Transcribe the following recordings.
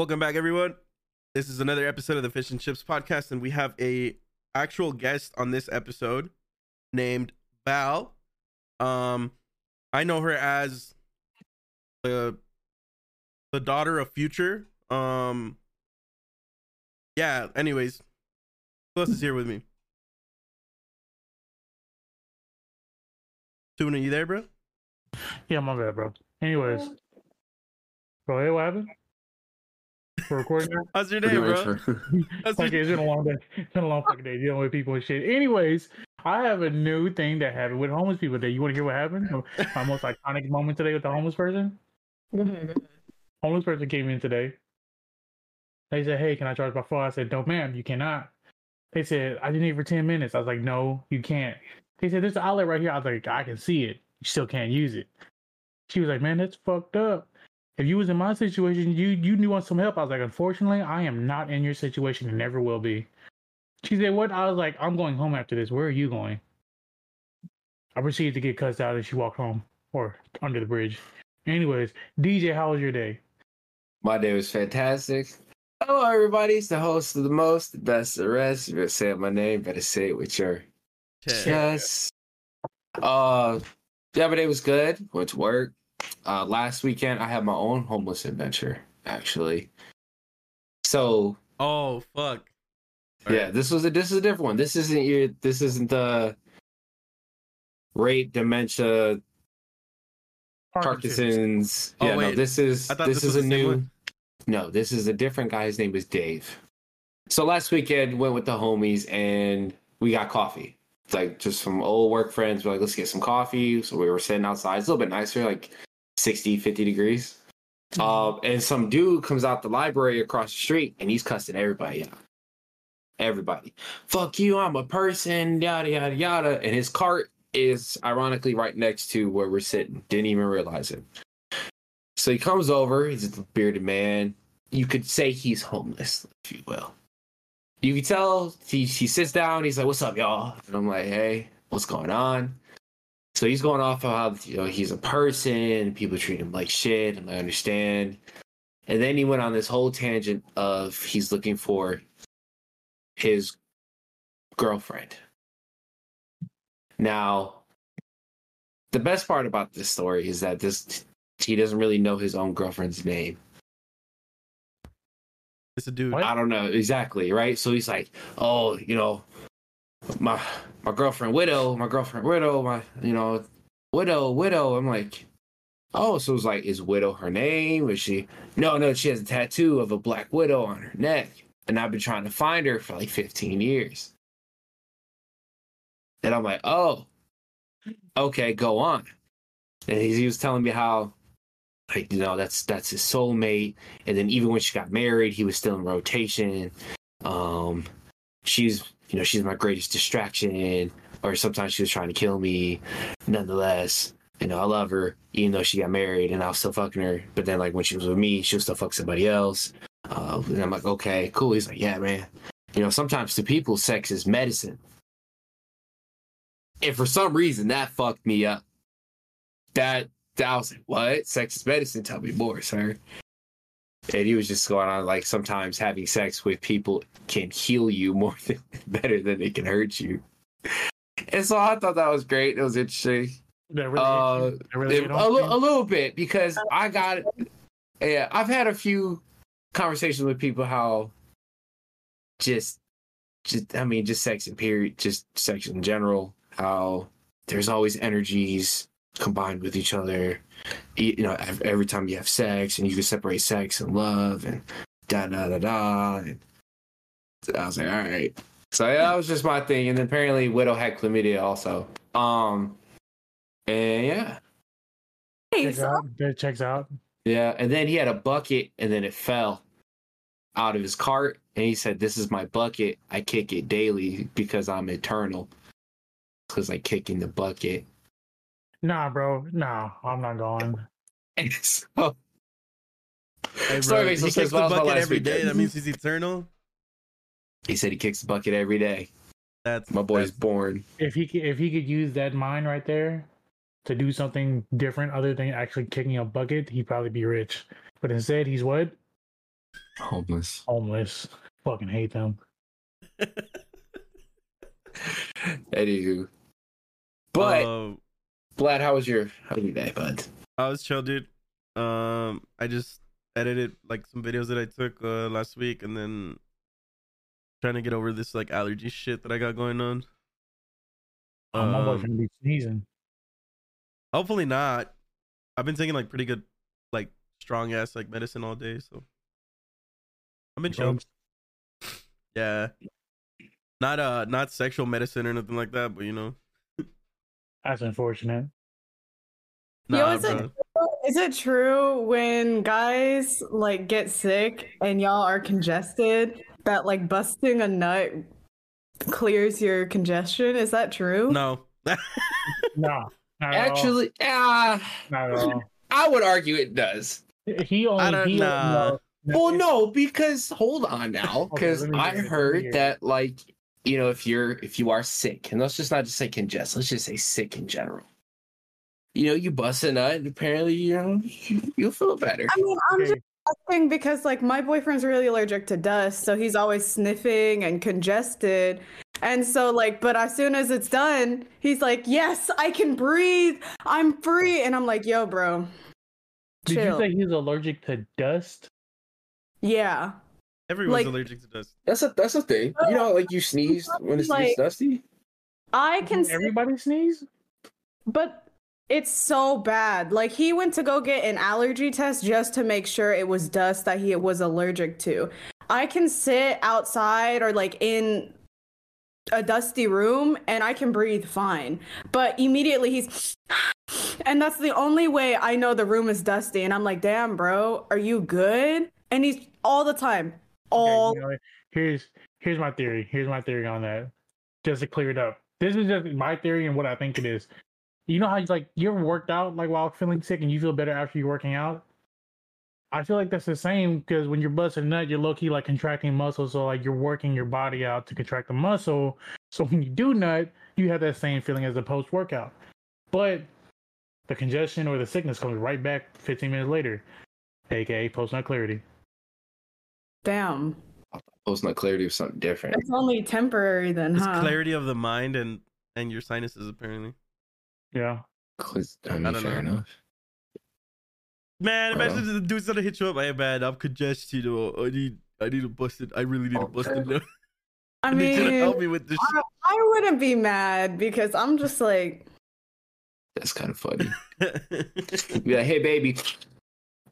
Welcome back, everyone. This is another episode of the Fish and Chips podcast, and we have a actual guest on this episode named Val. Um, I know her as the the daughter of Future. Um, yeah. Anyways, who else is here with me? Tuna, you there, bro? Yeah, my bad, bro. Anyways, bro, hey, what happened? We're recording now? How's your day, Pretty much bro? for- How's your- it's been a long day. It's been a long fucking day dealing with people and shit. Anyways, I have a new thing that happened with homeless people today. You want to hear what happened? My most iconic moment today with the homeless person? Homeless person came in today. They said, Hey, can I charge my phone? I said, No, ma'am, you cannot. They said, I didn't need it for 10 minutes. I was like, No, you can't. They said, There's an outlet right here. I was like, I can see it. You still can't use it. She was like, Man, that's fucked up. If you was in my situation, you you knew want some help. I was like, Unfortunately, I am not in your situation and never will be. She said, What? I was like, I'm going home after this. Where are you going? I proceeded to get cussed out and she walked home or under the bridge. Anyways, DJ, how was your day? My day was fantastic. Hello, everybody. It's the host of the most, the best, the rest. You better say my name. Better say it with your Chad. chest. Uh, yeah, but it was good. Went to work. Uh, last weekend I had my own homeless adventure. Actually, so Oh fuck. yeah, this was a this is a different one. This isn't your. This isn't the rape dementia Parkinson's. Oh, yeah, no, this is this, this is a new. one. No, this is a different guy. His name is Dave. So last weekend went with the homies and we got coffee. It's like just some old work friends. We're like, let's get some coffee. So we were sitting outside. It's a little bit nicer, like 60, 50 degrees. Um, and some dude comes out the library across the street and he's cussing everybody out. Everybody. Fuck you, I'm a person, yada yada yada. And his cart is ironically right next to where we're sitting. Didn't even realize it. So he comes over, he's a bearded man. You could say he's homeless, if you will. You can tell he, he sits down, he's like, What's up, y'all? And I'm like, Hey, what's going on? So he's going off of how you know he's a person, people treat him like shit, and I understand. And then he went on this whole tangent of he's looking for his girlfriend. Now, the best part about this story is that this he doesn't really know his own girlfriend's name. It's a dude. I don't know exactly, right? So he's like, "Oh, you know, my my girlfriend widow, my girlfriend widow, my you know, widow, widow." I'm like, "Oh, so it's like, is widow her name? Is she? No, no, she has a tattoo of a black widow on her neck, and I've been trying to find her for like 15 years." And I'm like, "Oh, okay, go on." And he, was telling me how like you know that's that's his soulmate and then even when she got married he was still in rotation um she's you know she's my greatest distraction or sometimes she was trying to kill me. Nonetheless you know i love her even though she got married and i was still fucking her. But then like when she was with me she was still fuck somebody else. Uh, and i'm like okay cool. He's like yeah man. You know sometimes to people sex is medicine. And for some reason that fucked me up. That I was like, what? Sex is medicine. Tell me more, sir. And he was just going on like sometimes having sex with people can heal you more than better than it can hurt you. And so I thought that was great. It was interesting. Really, Uh, really It- hit a, home li- for you? a little bit because I got yeah, I've had a few conversations with people how just just I mean just sex and period, just sex in general, how there's always energies combined with each other. You you know, every time you have sex and you can separate sex and love and da da da da and I was like, all right. So yeah, that was just my thing. And apparently Widow had chlamydia also. Um and yeah. Checks out. That checks out. Yeah, and then he had a bucket, and then it fell out of his cart, and he said, "This is my bucket. I kick it daily because I'm eternal." Because I kick in the bucket, Nah, bro. Nah, I'm not going. and so Hey, Sorry, bro, he no kicks the that was my bucket last every day. weekend. That means he's eternal. he said he kicks the bucket every day. That's My boy's that's- born. If he could, if he could use that mind right there to do something different other than actually kicking a bucket, he'd probably be rich. But instead, he's what? Homeless. Homeless. Fucking hate them. Anywho. But Uh, Vlad, how was your how was your day, bud? I was chill, dude. Um, I just edited like some videos that I took uh, last week, and then trying to get over this like allergy shit that I got going on. Oh, my boy's Um, gonna be sneezing. hopefully not. I've been taking like pretty good, like strong ass like medicine all day, so I've been chill. Yeah, not uh, not sexual medicine or nothing like that, but you know, That's unfortunate. Yo, is it- bro. Is it true when guys like get sick and y'all are congested that like busting a nut clears your congestion? Is that true? No, No, not Actually, ah, all. not at all. I would argue it does. He only. I don't he know. Well, no, because hold on now, because let me I hear it, let me heard that like you know if you're if you are sick, and let's just not just say congested, let's just say sick in general. You know, you bust a nut, and apparently you know you- you'll feel better. I mean, I'm just Okay. asking because like my boyfriend's really allergic to dust, so he's always sniffing and congested. And so like, but as soon as it's done, he's like, "Yes, I can breathe. I'm free." And I'm like, "Yo, bro, Did you say he's allergic to dust? yeah. Everyone's Like- allergic to dust. That's a that's a thing. You know, like you sneeze when it's, Like- it's dusty. I can see Everybody sneeze. But it's so bad. Like he went to go get an allergy test just to make sure it was dust that he was allergic to. I can sit outside or like in a dusty room and I can breathe fine. But immediately he's and that's the only way I know the room is dusty and I'm like, "Damn, bro, are you good?" And he's all the time. All Okay, you know, here's here's my theory. Here's my theory on that. Just to clear it up. This is just my theory and what I think it is. You know how you like you ever worked out like while feeling sick and you feel better after you're working out? I feel like that's the same because when you're busting a nut, you're low key like contracting muscles, so like you're working your body out to contract the muscle. So when you do nut, you have that same feeling as a post workout. But the congestion or the sickness comes right back 15 minutes later, aka post nut clarity. Damn. Post nut clarity was something different. It's only temporary then, It's huh? clarity of the mind and and your sinuses apparently. Yeah. Cause, I mean, I don't fair know. enough. Man, Bro. imagine the dude's gonna hit you up. Hey man, I'm congested. Or I need I need a busted. I really need a busted nut. I I need you to help me with this. I, I wouldn't be mad because I'm just like, That's kind of funny. Be like, hey baby,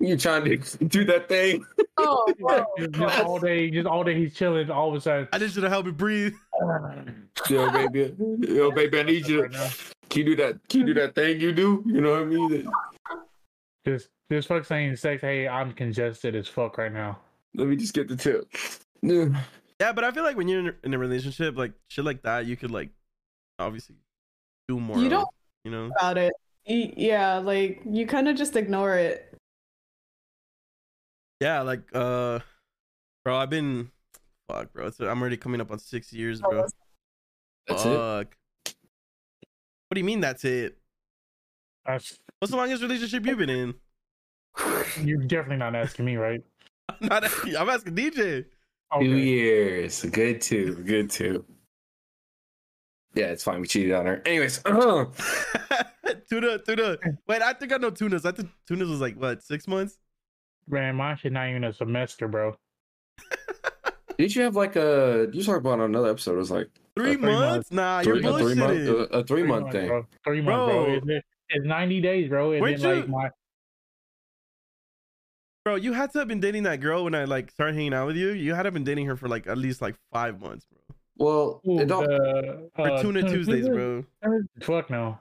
you trying to do that thing? oh, bro. Just, oh. just all day, just all day he's chilling. All of a sudden, I just you to help me breathe. Yo, baby, yo, baby, I need you. Right. To, can you do that? Can you do that thing you do? You know what I mean? just just fuck saying sex. Hey, I'm congested as fuck right now. Let me just get the tip. Yeah. Yeah, but I feel like when you're in a, relationship, like shit like that, you could like obviously do more. You of, don't- you know. about it. Yeah, like you kind of just ignore it. Yeah, like uh, bro, I've been fuck, bro. It's, I'm already coming up on six years, bro. That's it. What do you mean that's it? That's What's the longest relationship you've been in? you're definitely not asking me, right? I'm not. I'm asking DJ. Two years. Good too. Good too. Yeah, it's fine. We cheated on her. Anyways, uh, tuna, tuna. Wait, I think I know tunas. I think tunas was like what six months. Man, mine shit not even a semester, bro. did you have like a? You talked about on another episode. It was like Three, three months? months. Nah, three, you're a three month, a, a three month months, thing. bro. Three months, bro. Bro. It's, it's 90 days, bro. And Where'd then like you- my Bro, you had to have been dating that girl when I like started hanging out with you. You had to have been dating her for like at least like five months, bro. Well, ooh, it don't. the, For uh, tuna Tuesdays, bro. Fuck no.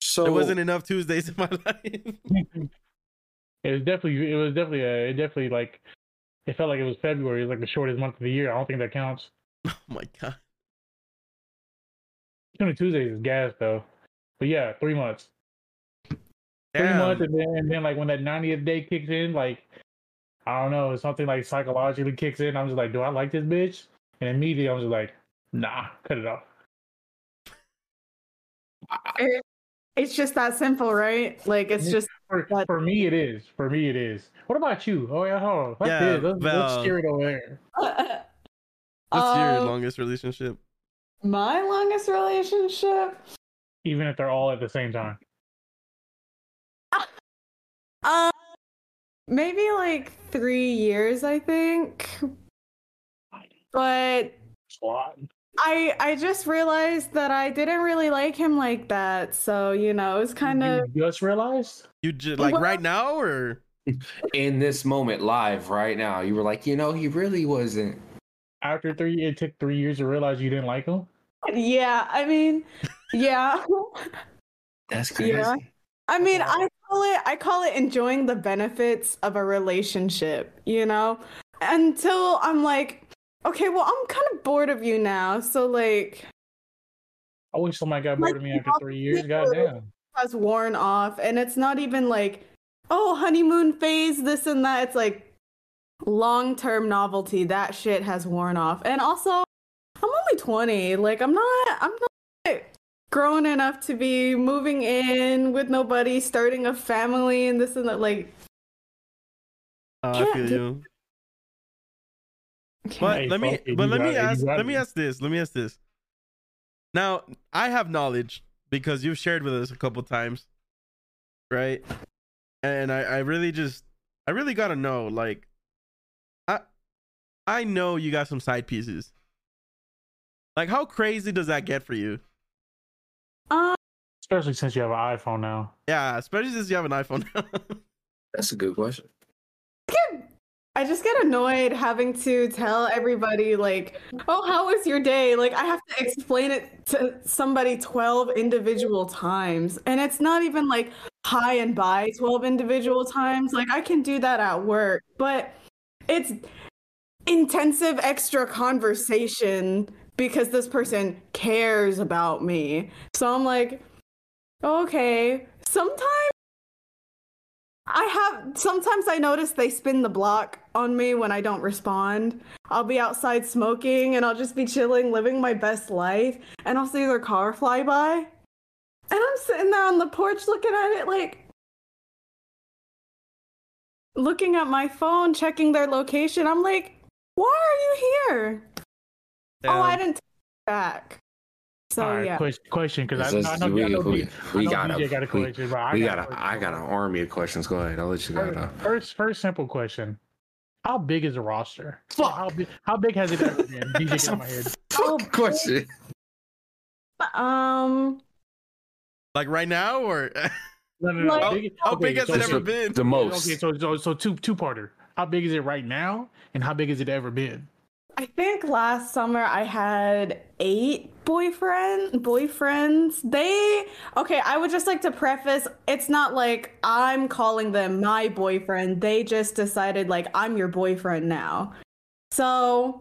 so There wasn't enough Tuesdays in my life. It was definitely it was definitely uh, it definitely like it felt like it was February. It was like the shortest month of the year. I don't think that counts. oh my god. Tuna Tuesdays is gas though. But yeah, three months. Three months and then and then like when that 90th day kicks in, like I don't know, something like psychologically kicks in. I'm just like, do I like this bitch? And immediately I'm just like, nah, cut it off. It, It's just that simple, right? Like it's just For, But- for me, it is. For me, it is. What about you? Oh yeah, hold on. Let's, Yeah, do it. let's, let's Val. steer it over there. What's your Um, longest relationship? my longest relationship. Even if they're all at the same time. Um, maybe like three years, I think. But Squad. I I just realized that I didn't really like him like that. So you know, it was kind of You just realized. You just like Well- right now or In this moment, live right now, you were like, you know, he really wasn't. After three, it took three years to realize you didn't like him. yeah. I mean, yeah. That's crazy. Yeah. I mean, I call it I call it enjoying the benefits of a relationship, you know? Until I'm like, okay, well, I'm kind of bored of you now. So like I wish somebody got Like, bored of me after three years. people- Goddamn. has worn off and it's not even like, oh, honeymoon phase this and that. It's like long-term novelty. That shit has worn off. And also, I'm only 20. Like I'm not I'm not grown enough to be moving in with nobody, starting a family and this and that like uh, I Can't feel do- you. But Hey, let me but let me it, ask let me ask this. Let me ask this. Now, I have knowledge because you've shared with us a couple times. Right? And I, I really just I really gotta know, like I I know you got some side pieces. Like how crazy does that get for you? um Especially since you have an iPhone now. Yeah, especially since you have an iPhone now. That's a good question. I just get annoyed having to tell everybody like, "Oh, how was your day?" Like I have to explain it to somebody 12 individual times. And it's not even like hi and bye 12 individual times. Like I can do that at work, but it's intensive extra conversation because this person cares about me. So I'm like, "Okay, sometimes I have sometimes I notice they spin the block on me when I don't respond. I'll be outside smoking and I'll just be chilling, living my best life, and I'll see their car fly by. And I'm sitting there on the porch looking at it like looking at my phone, checking their location. I'm like, why are you here? Oh, I um, didn't take back. So All right, yeah. question, question, because I, This I know, we, I know, we, we I know got DJ a, got a we, question, but I we got, got a a, question. I got an army of questions. Go ahead. I'll let you go. First, first, first simple question. How big is the roster? Fuck. How big? How big has it ever been? DJ, get my head. Fuck question. Um like right now or No, no, no. Like- how, big- how big has so- it so- ever been? The most. Okay, so so so two two parter. How big is it right now, and how big has it ever been? I think last summer I had eight boyfriend boyfriends. They okay, I would just like to preface it's not like I'm calling them my boyfriend. They just decided like I'm your boyfriend now. So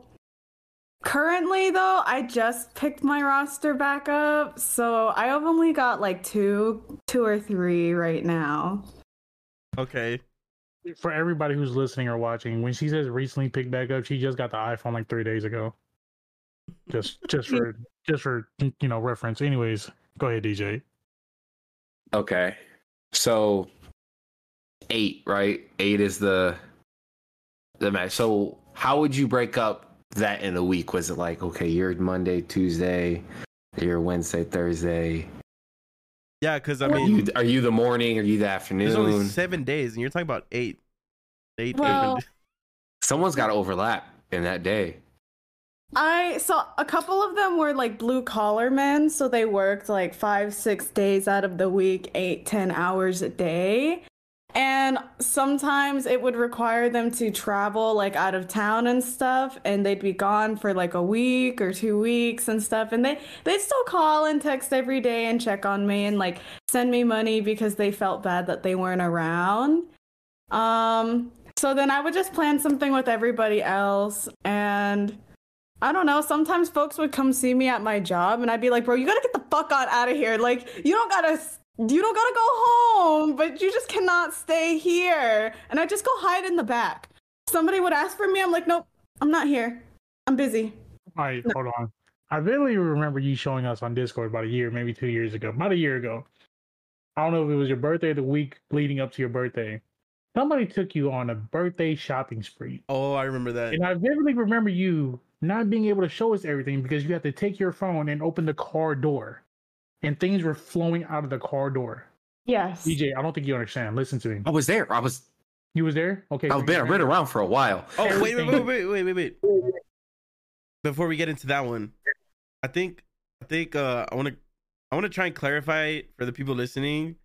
currently though, I just picked my roster back up. So I have only got like two two or three right now. Okay. For everybody who's listening or watching, when she says recently picked back up, she just got the iPhone like three days ago. Just just for just for you know reference. Anyways, go ahead, DJ. Okay. So eight, right? Eight is the the match. So how would you break up that in a week? Was it like okay, you're Monday, Tuesday, you're Wednesday, Thursday? Yeah, because I Well, Are mean you, are you the morning? Are you the there's only afternoon? seven days and you're talking about eight. Eight Well- different Someone's got to overlap in that day. I so a couple of them were like blue collar men, so they worked like five, six days out of the week, eight, ten hours a day. And sometimes it would require them to travel like out of town and stuff, and they'd be gone for like a week or two weeks and stuff. And they they'd still call and text every day and check on me and like send me money because they felt bad that they weren't around. Um, so then I would just plan something with everybody else and I don't know. Sometimes folks would come see me at my job, and I'd be like, "Bro, you gotta get the fuck on out of here. Like, you don't gotta, you don't gotta go home, but you just cannot stay here." And I just go hide in the back. Somebody would ask for me. I'm like, "Nope, I'm not here. I'm busy." All right, hold on. I vividly remember you showing us on Discord about a year, maybe two years ago, about a year ago. I don't know if it was your birthday or the week leading up to your birthday. Somebody took you on a birthday shopping spree. Oh, I remember that. And I vividly remember you not being able to show us everything because you had to take your phone and open the car door. And things were flowing out of the car door. Yes. DJ, I don't think you understand. Listen to me. I was there. I was. You was there? Okay. I've been. I've been around for a while. Oh, wait, wait, Everything. wait, wait, wait, wait, wait. Before we get into that one, I think, I think, uh, I want to, I want to try and clarify for the people listening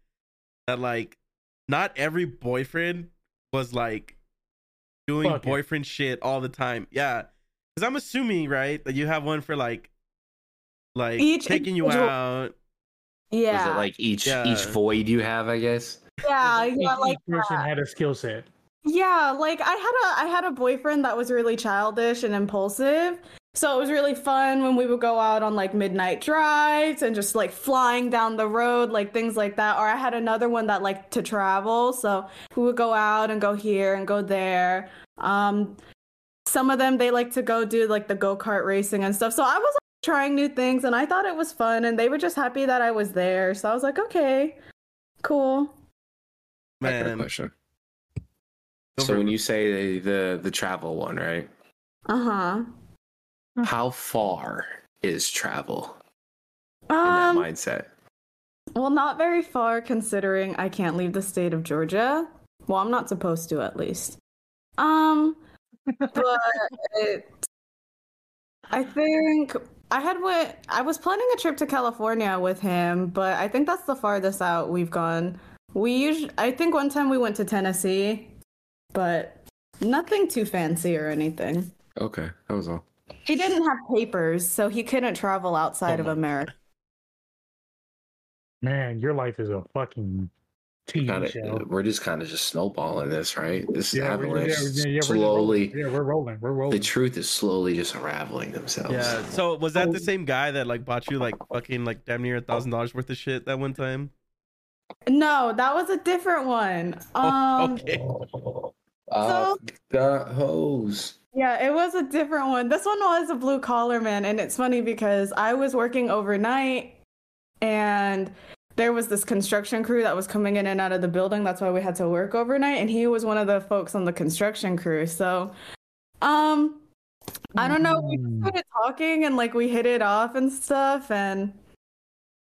that like, not every boyfriend was like doing Fuck it. boyfriend shit all the time. Yeah, because I'm assuming right that you have one for like, like Each taking you out. Yeah. Was it like each Yeah. each void you have? I guess. yeah, Each- yeah, each like person that. had a skill set. Yeah, like I had a I had a boyfriend that was really childish and impulsive. So it was really fun when we would go out on like midnight drives and just like flying down the road, like things like that. Or I had another one that liked to travel, so we would go out and go here and go there. Um some of them they like to go do like the go-kart racing and stuff. So I was like, trying new things and I thought it was fun and they were just happy that I was there. So I was like, okay, cool. I got a Man, question. So when you say the, the the travel one, right? Uh-huh. How far is travel in Um that mindset? Well, not very far considering I can't leave the state of Georgia. Well, I'm not supposed to at least. Um but it, I think I had went I was planning a trip to California with him, but I think that's the farthest out we've gone. We usually I think one time we went to Tennessee, but nothing too fancy or anything. Okay, that was all. He didn't have papers, so he couldn't travel outside Oh of America. Man, your life is a fucking TV Kinda, show. we're just kind of just snowballing this, right? This is Yeah, we're, avalanche yeah, we're- yeah, we're slowly. rolling. Yeah, we're rolling. We're The truth is slowly just unraveling themselves. Yeah. So was that the Oh. same guy that like bought you like fucking like damn near a thousand dollars worth of shit that one time? No, that was a different one. Oh, Um okay. Uh, got hose. Yeah, it was a different one. This one was a blue collar man, and it's funny because I was working overnight and there was this construction crew that was coming in and out of the building. That's why we had to work overnight, and he was one of the folks on the construction crew. So, um, I don't know. We Mm. started talking and like we hit it off and stuff, and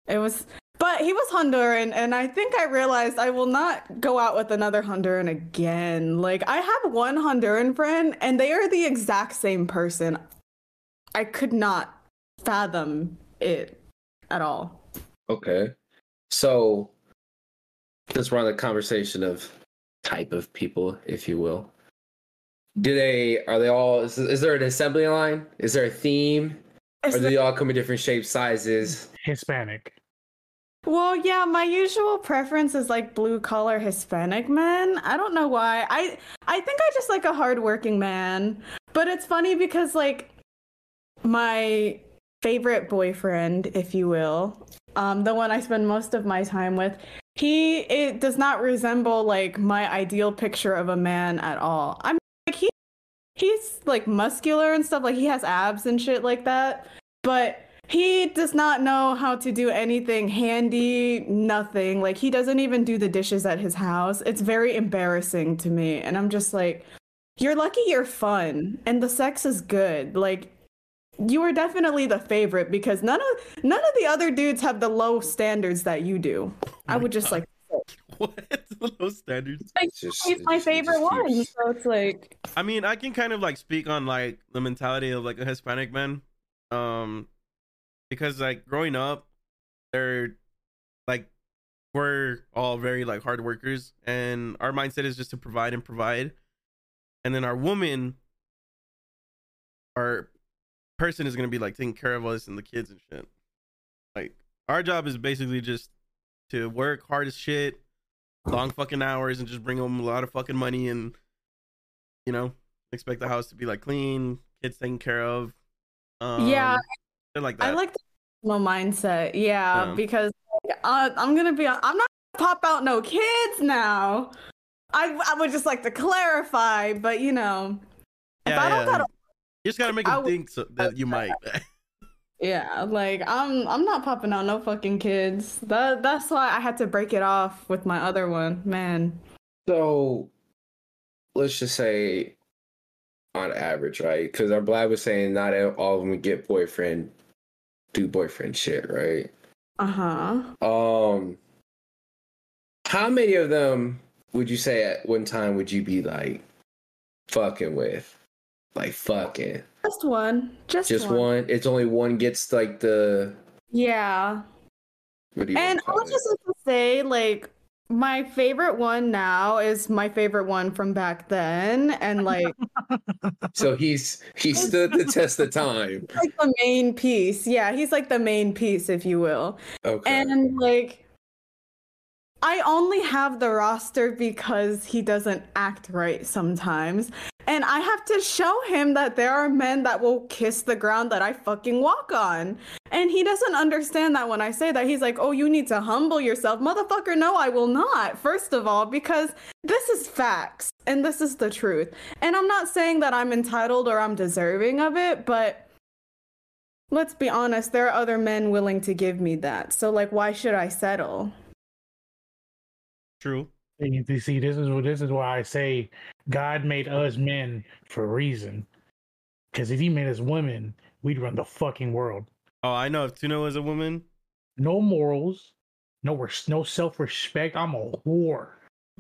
it was. But he was Honduran, and I think I realized I will not go out with another Honduran again. Like I have one Honduran friend, and they are the exact same person. I could not fathom it at all. Okay. So let's run the conversation of type of people, if you will. Do they are they all is, is there an assembly line? Is there a theme? Or do they all come in different shapes, sizes? Hispanic. Well, yeah, my usual preference is like blue collar Hispanic men. I don't know why. I I think I just like a hardworking man. But it's funny because like my favorite boyfriend, if you will, um, the one I spend most of my time with, he it does not resemble like my ideal picture of a man at all. I'm like he he's like muscular and stuff, like he has abs and shit like that. But he does not know how to do anything handy, nothing. Like he doesn't even do the dishes at his house. It's very embarrassing to me. And I'm just like, you're lucky you're fun and the sex is good. Like you are definitely the favorite because none of none of the other dudes have the low standards that you do. I would just like What? Low standards. like It's just- he's my just- favorite just one. keeps- So it's like I mean, I can kind of like speak on like the mentality of like a Hispanic man, um, because like growing up, they're like we're all very like hard workers, and our mindset is just to provide and provide, and then our women our person is gonna be like taking care of us and the kids and shit. Like our job is basically just to work hard as shit, long fucking hours, and just bring home a lot of fucking money and you know, expect the house to be like clean, kids taken care of. Um, Yeah. like that. I like the mindset. Yeah, Yeah. because uh, I'm gonna be. I'm not gonna pop out no kids now. I I would just like to clarify, but you know, if Yeah, I don't yeah. got you just gotta make I them would- think so, that you might. Yeah, like I'm I'm not popping out no fucking kids. That that's why I had to break it off with my other one. Man. So let's just say on average, right? Because our Blab was saying not all of them get boyfriend do boyfriend shit, right? Uh-huh. Um how many of them would you say at one time would you be like fucking with? Like fucking. Just one. Just, Just one. one. It's only one gets like the Yeah. what do you And I'll just have to say, like, my favorite one now is my favorite one from back then. And like So he's he stood the test of time. like the main piece. Yeah, he's like the main piece, if you will. Okay. And like I only have the roster because he doesn't act right sometimes. And I have to show him that there are men that will kiss the ground that I fucking walk on. And he doesn't understand that when I say that. He's like, oh, you need to humble yourself. Motherfucker, no, I will not. First of all, because this is facts and this is the truth. And I'm not saying that I'm entitled or I'm deserving of it, but let's be honest, there are other men willing to give me that. So, like, why should I settle? True. And You see, this is what this is why I say God made us men for a reason. Because if He made us women, we'd run the fucking world. Oh, I know. If Tuna was a woman, No morals, no res- no self respect. I'm a whore.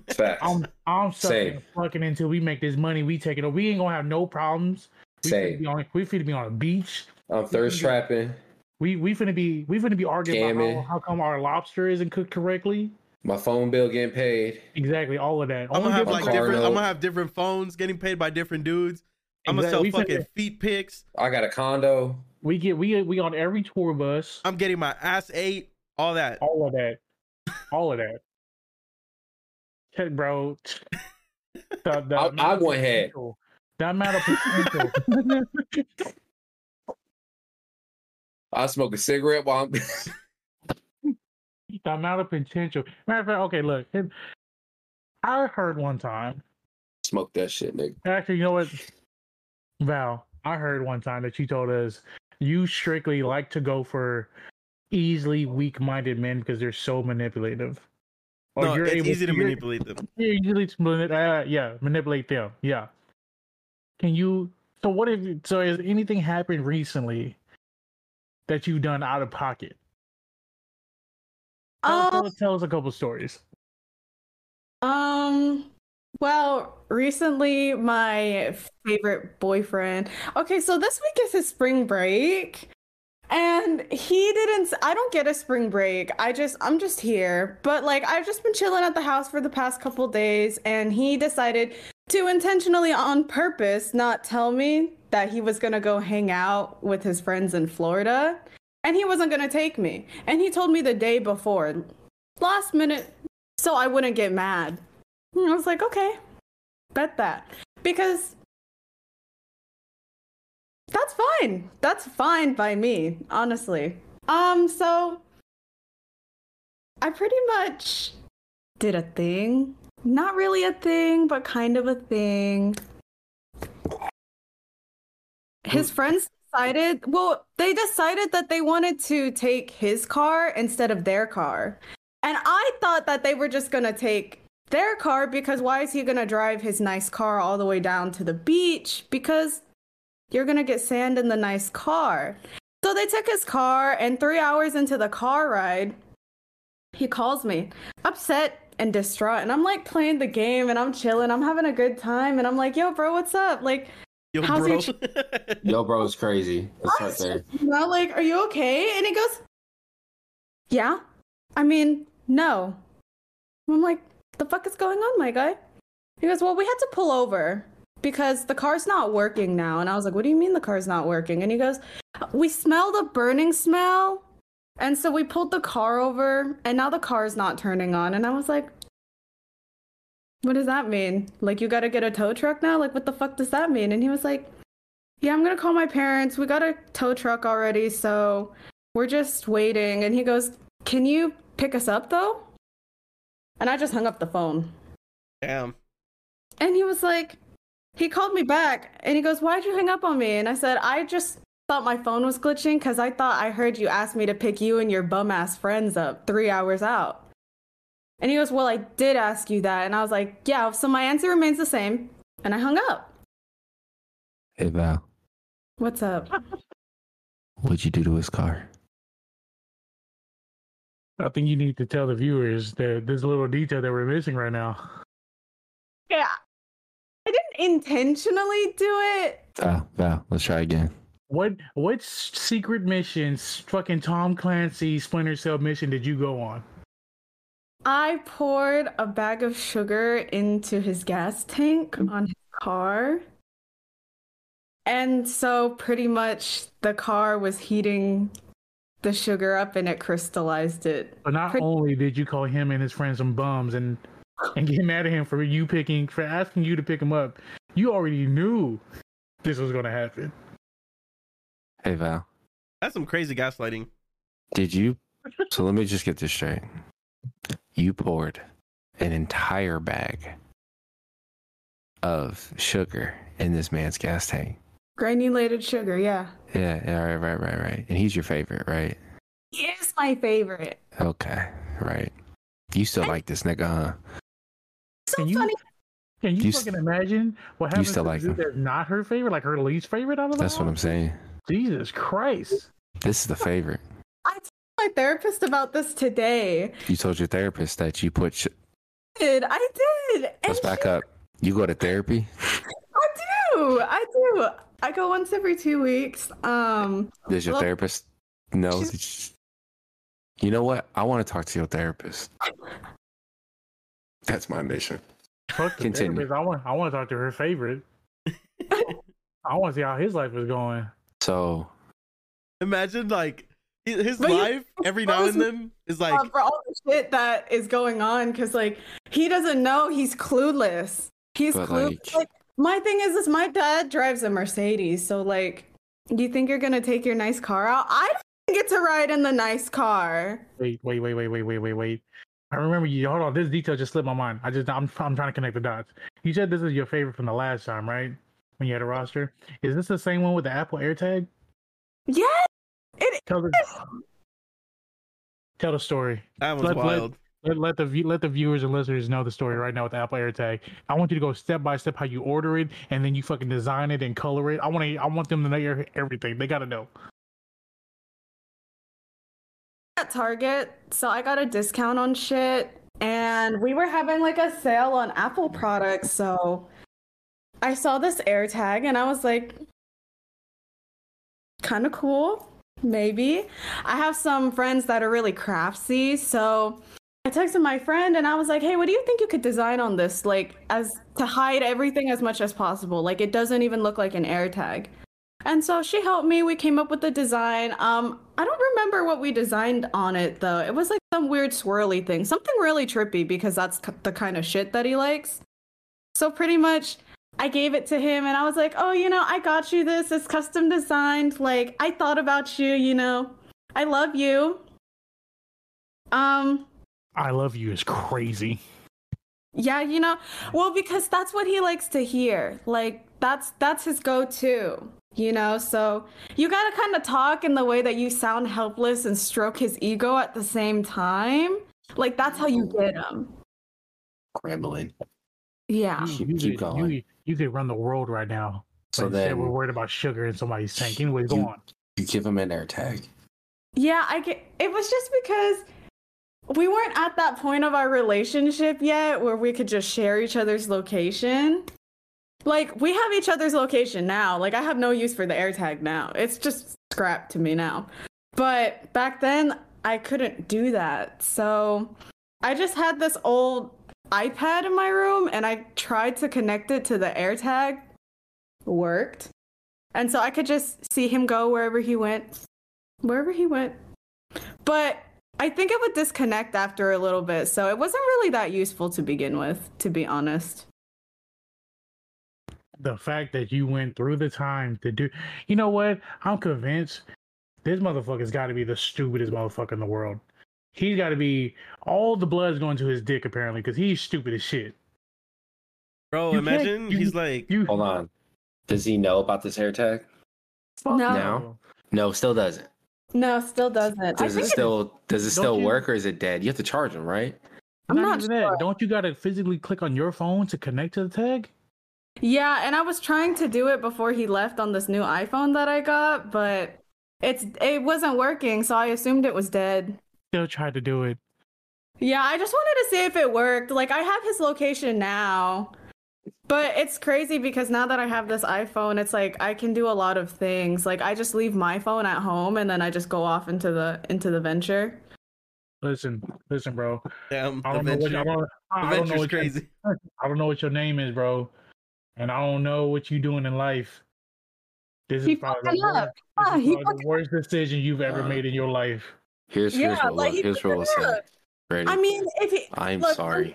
Facts. I'm I'm sucking fucking until we make this money. We take it. over. We ain't gonna have no problems. We finna Same. be on we finna be on a beach. I'm thirst trapping. We we finna be we finna be arguing about how, how come our lobster isn't cooked correctly. My phone bill getting paid. Exactly, all of that. I'm gonna have like car different. I'm gonna have different phones getting paid by different dudes. I'm gonna sell We fucking finna- feet pics. I got a condo. we get we we on every tour bus. I'm getting my ass ate. All that. All of that. All of that. Check, bro. The, the I- I went ahead. potential- The amount of potential. I smoke a cigarette while I'm. the amount of potential. Matter of fact, okay, look. it- I heard one time. smoke that shit, nigga. Actually, you know what, Val? I heard one time that you told us you strictly like to go for easily weak-minded men because they're so manipulative. Or no, it's easy to manipulate them. Yeah, usually to manip- uh, yeah, manipulate them. Yeah. Can you? So what if? So has anything happened recently that you've done out of pocket? Tell, Uh, tell, tell us a couple stories. Um, well, recently my favorite boyfriend. Okay, so this week is his spring break. And he didn't I don't get a spring break. I just I'm just here. But like I've just been chilling at the house for the past couple days and he decided to intentionally on purpose not tell me that he was going to go hang out with his friends in Florida and he wasn't going to take me. And he told me the day before. Last minute so I wouldn't get mad. And I was like, okay, bet that. Because that's fine. That's fine by me, honestly. Um, so I pretty much did a thing. Not really a thing, but kind of a thing. His friends decided, well, they decided that they wanted to take his car instead of their car. And I thought that they were just gonna take their car because why is he gonna drive his nice car all the way down to the beach? Because you're gonna get sand in the nice car. So they took his car, and three hours into the car ride, he calls me, upset and distraught. And I'm like playing the game and I'm chilling, I'm having a good time. And I'm like, yo, bro, what's up? Like, Yo, How's bro. your Yo, bro, it's crazy. Let's start there. know, like, are you okay? And he goes, yeah. I mean, no. I'm like, the fuck is going on, my guy? He goes, well, we had to pull over because the car's not working now. And I was like, what do you mean the car's not working? And he goes, we smelled a burning smell. And so we pulled the car over and now the car's not turning on. And I was like, what does that mean? Like, you gotta get a tow truck now? Like, what the fuck does that mean? And he was like, yeah, I'm gonna call my parents. We got a tow truck already, so we're just waiting. And he goes, Can you pick us up though? And I just hung up the phone. Damn. And he was like, He called me back and he goes, Why'd you hang up on me? And I said, I just thought my phone was glitching because I thought I heard you ask me to pick you and your bum ass friends up three hours out. And he goes, Well, I did ask you that. And I was like, Yeah, so my answer remains the same. And I hung up. Hey Val, What's up? what'd you do to his car? I think you need to tell the viewers that this little detail that we're missing right now. Yeah. I didn't intentionally do it. Val, Val, let's try again. What what secret missions, fucking Tom Clancy Splinter Cell mission did you go on? I poured a bag of sugar into his gas tank mm. on his car. And so pretty much the car was heating the sugar up and it crystallized it. But not Pretty- only did you call him and his friends some bums and and get mad at him for you picking for asking you to pick him up, you already knew this was gonna happen. Hey Val, That's some crazy gaslighting. did you? So let me just get this straight. You poured an entire bag of sugar in this man's gas tank. Granulated sugar, yeah. Yeah, yeah, right, right, right, right. And he's your favorite, right? He is my favorite. Okay, right. You still like this nigga, huh? So Can you- funny. Can you, You s- fucking imagine what happens still to like the dude him. not her favorite, like her least favorite out of the That's what I'm saying. Jesus Christ. This is the favorite. I told my therapist about this today. You told your therapist that you put. Sh- Did I did? And Let's back she- up. You go to therapy. I do. I do. I go once every two weeks. Um, Does your Well, therapist know? she's- that you- You know what? I want to talk to your therapist. That's my mission. Fuck the Continue. therapist. I want I want to talk to her favorite. I want to see how his life is going. So Imagine like hi- his But you- life every now and then is like uh, for all the shit that is going on, because like he doesn't know he's clueless. He's clueless. like- Like, my thing is, is my dad drives a Mercedes, so like, do you think you're gonna take your nice car out? I don't get to ride in the nice car. Wait, wait, wait, wait, wait, wait, wait, wait. I remember you. Hold on, this detail just slipped my mind. I just I'm I'm trying to connect the dots. You said this is your favorite from the last time, right? When you had a roster. Is this the same one with the Apple AirTag? Yeah, it Tell the tell the story. that was Let- let- wild. Let, let the let the viewers and listeners know the story right now with the Apple AirTag. I want you to go step by step how you order it, and then you fucking design it and color it. I want to. I want them to know your- everything. They gotta know. at Target, so I got a discount on shit, and we were having like a sale on Apple products. So I saw this AirTag, and I was like, kind of cool, maybe. I have some friends that are really craftsy, so I texted my friend, and I was like, hey, what do you think you could design on this, like as to hide everything as much as possible? Like it doesn't even look like an AirTag. And so she helped me. We came up with the design. Um, I don't remember what we designed on it though. It was like some weird swirly thing, something really trippy because that's the kind of shit that he likes. So pretty much, I gave it to him, and I was like, "Oh, you know, I got you this. It's custom designed. Like I thought about you. You know, I love you." Um, I love you is crazy. yeah, you know, well, because that's what he likes to hear. Like that's that's his go-to, you know. So you gotta kind of talk in the way that you sound helpless and stroke his ego at the same time. Like that's how you get him. Gremlin. Yeah. Keep- keep could, going. You, you could run the world right now. So But instead, we're worried about sugar in somebody's tank. Anyway, go You- on. you give him an AirTag. Yeah, I get. It was just because we weren't at that point of our relationship yet where we could just share each other's location. Like we have each other's location now. Like I have no use for the AirTag now. It's just scrap to me now. But back then I couldn't do that. So I just had this old iPad in my room and I tried to connect it to the AirTag. Worked. And so I could just see him go wherever he went wherever he went. But I think it would disconnect after a little bit, so it wasn't really that useful to begin with, to be honest. The fact that you went through the time to do, you know what? I'm convinced this motherfucker's got to be the stupidest motherfucker in the world. He's got to be all the blood's going to his dick apparently because he's stupid as shit. Bro, You imagine you- he's like You Hold on. Does he know about this AirTag? No. Now? No, still doesn't. No, still doesn't. Does it think still does it still you- work or is it dead? You have to charge them, right? I'm not, not even sure. that. Don't you gotta physically click on your phone to connect to the tag? Yeah, and I was trying to do it before he left on this new iPhone that I got, but it's it wasn't working, so I assumed it was dead. Still tried to do it. Yeah, I just wanted to see if it worked. Like I have his location now. But it's crazy because now that I have this iPhone, it's like I can do a lot of things. Like I just leave my phone at home and then I just go off into the into the venture. Listen, listen, bro. Damn, I don't know what I don't, I don't know venture's what your- I don't know what your name is, bro, and I don't know what you're doing in life. This is probably, the worst, up. this Ah, is probably the worst decision you've ever Uh, made in your life. Here's here's Yeah, what like, he here's what we'll say. Ready? I mean, if he I'm look, sorry.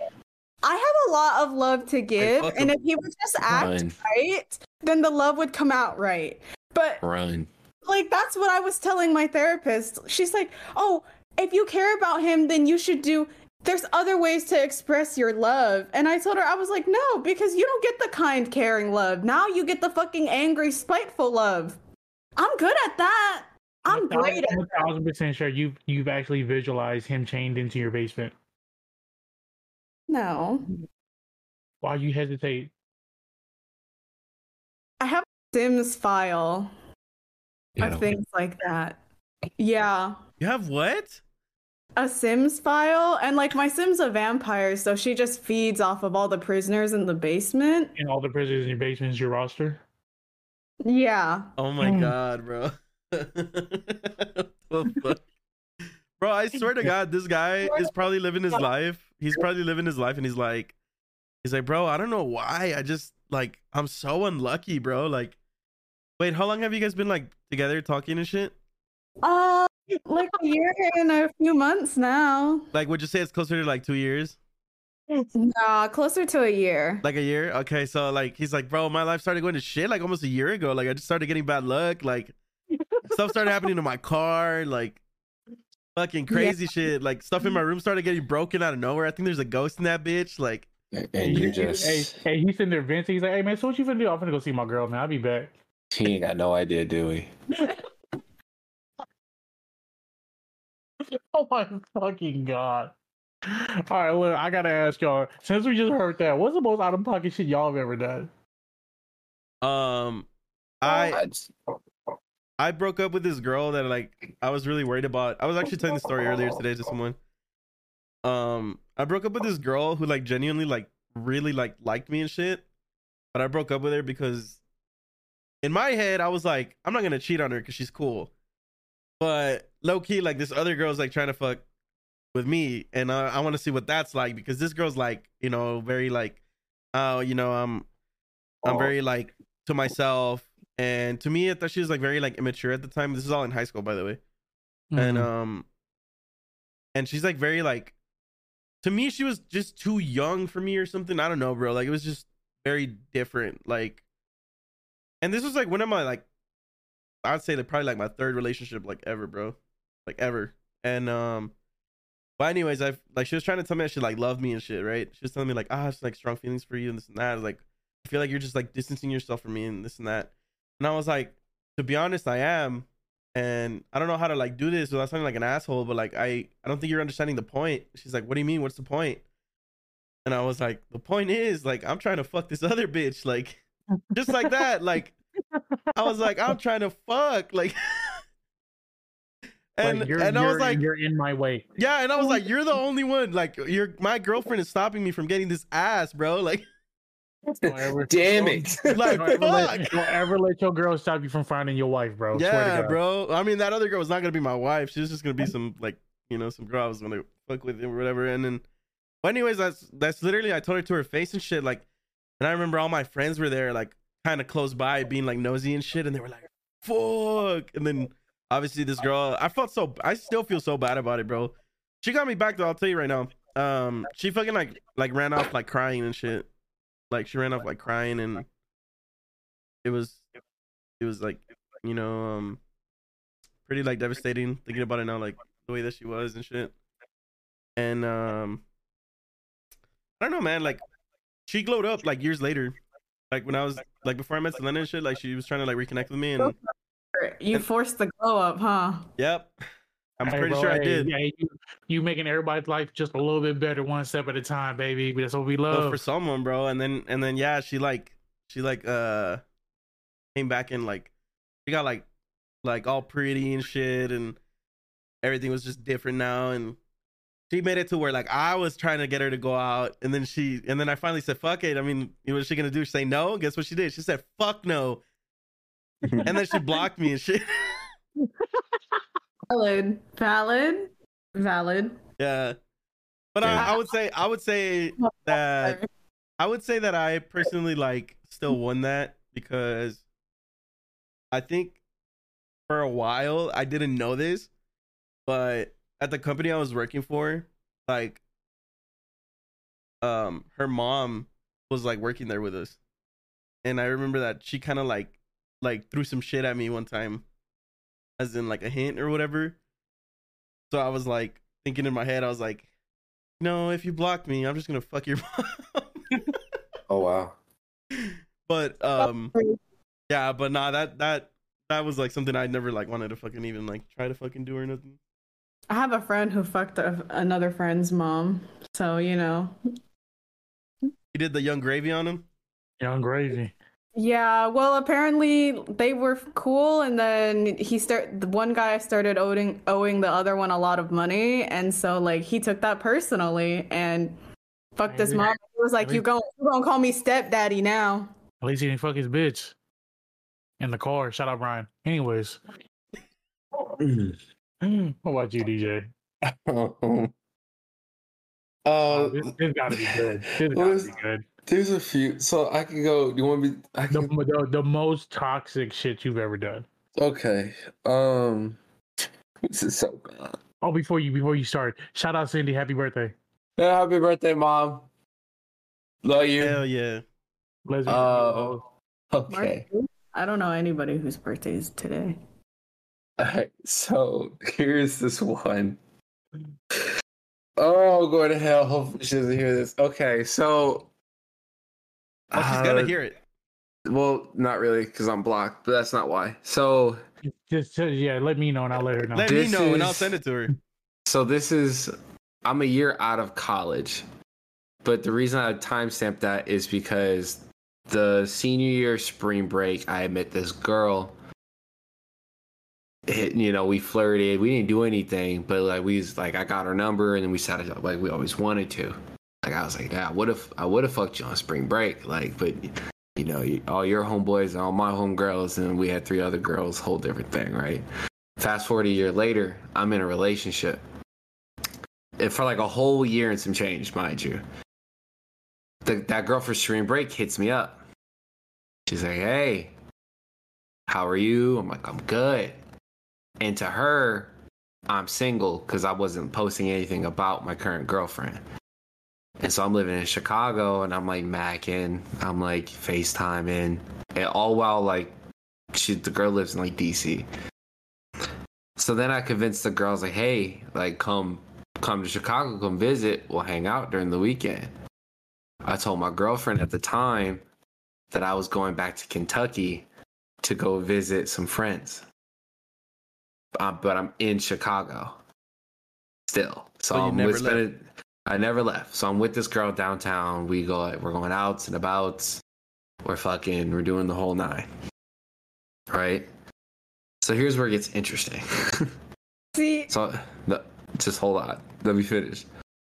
I have a lot of love to give, and if he would just act Run, right, then the love would come out right. But run. like that's what I was telling my therapist. She's like, "Oh, if you care about him, then you should do there's other ways to express your love." And I told her I was like, "No, because you don't get the kind, caring love. Now you get the fucking angry, spiteful love. I'm good at that. I'm great. I'm a thousand percent sure you've you've actually visualized him chained into your basement. No. Why you hesitate? I have a Sims file Yeah. of things like that. Yeah. You have what? a Sims file, and like my Sim's a vampire, so she just feeds off of all the prisoners in the basement. And all the prisoners in your basement is your roster. Yeah. Oh my Hmm. god, bro. What the fuck? Bro, I swear to God, this guy is probably living his life. He's probably living his life, and he's like, he's like, bro, I don't know why. I just like, I'm so unlucky, bro. Like, wait, how long have you guys been like together talking and shit? Uh, like a year and a few months now. Like, would you say it's closer to like two years? Nah, closer to a year. Like a year? Okay, so like, he's like, bro, my life started going to shit like almost a year ago. Like, I just started getting bad luck. Like, stuff started happening to my car. Like, fucking crazy shit. Like, stuff in my room started getting broken out of nowhere. I think there's a ghost in that bitch. Like, And you just Hey, hey, he's in there venting. He's like, "Hey man, so what you gonna do? I'm gonna go see my girl, man. I'll be back." he ain't got no idea, do we? Oh my fucking god! All right, look, I gotta ask y'all. Since we just heard that, what's the most out of pocket shit y'all have ever done? um, I That's- I broke up with this girl that like I was really worried about. I was actually telling the story earlier today to someone. Um, I broke up with this girl who like genuinely like really like liked me and shit, but I broke up with her because in my head I was like I'm not gonna cheat on her because she's cool, but low key like this other girl's like trying to fuck with me, and I, I want to see what that's like because this girl's like you know very like oh you know I'm I'm very like to myself. And to me, I thought she was like very like immature at the time. This is all in high school, by the way. And Mhm. um, and she's like very like, to me, she was just too young for me or something. I don't know, bro. Like it was just very different. Like, and this was like one of my like, I'd say like probably like my third relationship like ever, bro, like ever. And um, but anyways, I like she was trying to tell me that she like loved me and shit, right? She was telling me like, ah, I have like strong feelings for you and this and that. I was like, I feel like you're just like distancing yourself from me and this and that. And I was like, to be honest, I am. And I don't know how to like do this without sounding like an asshole, but like I, I don't think you're understanding the point. She's like, What do you mean? What's the point? And I was like, The point is like I'm trying to fuck this other bitch, like just like that. Like I was like, I'm trying to fuck, like and Like, you're, and I was like, "You're in my way." Yeah, and I was like, You're the only one. Like you're my girlfriend is stopping me from getting this ass, bro. Like Don't ever- Damn don't- it. Like, don't, ever let, fuck. don't ever let your girl stop you from finding your wife, bro. Yeah, bro. I mean, that other girl was not gonna be my wife. She was just gonna be some like, you know, some girl I was gonna fuck with or whatever. And then, but anyways, that's that's literally I told her to her face and shit. Like, and I remember all my friends were there, like, kind of close by, being like nosy and shit, and they were like, "Fuck!" And then obviously this girl, I felt so, I still feel so bad about it, bro. She got me back though. I'll tell you right now. Um, she fucking like like ran off like crying and shit. Like she ran off like crying and it was it was like you know um pretty like devastating thinking about it now like the way that she was and shit and um i don't know man like she glowed up like years later like when i was like before i met selena and shit like she was trying to like reconnect with me and You forced the glow up, huh? Yep. I'm Hey, pretty bro, sure I did. Yeah, you, you making everybody's life just a little bit better, one step at a time, baby. That's what we Well, love. for someone, bro. And then and then yeah, she like she like uh came back and like she got like like all pretty and shit and everything was just different now and she made it to where like I was trying to get her to go out and then she and then I finally said fuck it. I mean, what was she gonna do? Say no? Guess what she did? She said fuck no. And then she blocked me and shit. Valid, valid, valid. yeah. But I, I would say I would say that I would say that I personally like still won that because I think for a while I didn't know this, but at the company I was working for, like um her mom was like working there with us. And I remember that she kind of like like threw some shit at me one time as in like a hint or whatever. So I was like thinking in my head I was like no, if you block me, I'm just going to fuck your mom. Oh wow. but um yeah but nah that that that was like something i never like wanted to fucking even like try to fucking do or nothing I have a friend who fucked a, another friend's mom, so you know. you did the Yung Gravy on him Yung Gravy. Yeah, well, apparently they were cool, and then he start the one guy started owing owing the other one a lot of money, and so like he took that personally and fucked his Maybe- mom. He was like, maybe- "You gon' you gonna call me stepdaddy now?" At least he didn't fuck his bitch in the car. Shout out Brian. Anyways, what about you, DJ? Uh, this, this gotta be good. This gotta be good. There's a few. So I can go. You want me? I The, can. the, the most toxic shit you've ever done. Okay. Um. This is so bad. Oh, before you before you start, shout out Cindy. Happy birthday. Yeah, happy birthday, mom. Love you. hell yeah Leslie. Uh, Okay. I don't know anybody whose birthday is today. Alright, so here's this one. Oh, going to hell. Hopefully she doesn't hear this. Okay, so. Oh, she's gonna uh, hear it Well, not really, because I'm blocked, but that's not why. So, just, just yeah, let me know and I'll let her know. let me this know and i'll send it to her so this is. I'm a year out of college, but the reason I timestamped that is because the senior year spring break, I met this girl. It, you know, we flirted. We didn't do anything, but like we was like, I got her number, and then we sat it up like we always wanted to. Like I was like, yeah, what if I would have fucked you on spring break? Like, but you know, all your homeboys and all my homegirls, and we had three other girls, whole different thing, right? Fast forward a year later, I'm in a relationship. And for like a whole year and some change, mind you. The, that girl for spring break hits me up. She's like, hey, how are you? I'm like, I'm good. And to her, I'm single because I wasn't posting anything about my current girlfriend. And so I'm living in Chicago and I'm like macking, I'm like FaceTiming, and all while like she the girl lives in like DC. So then I convinced the girls like, hey, like come come to Chicago, come visit, we'll hang out during the weekend. I told my girlfriend at the time that I was going back to Kentucky to go visit some friends. Uh, but I'm in Chicago still. So So you I'm with spending- I never left. So I'm with this girl downtown. We go we're going outs and abouts. We're fucking we're doing the whole nine. Right? So here's where it gets interesting. See, so no, just hold on. Let me finish.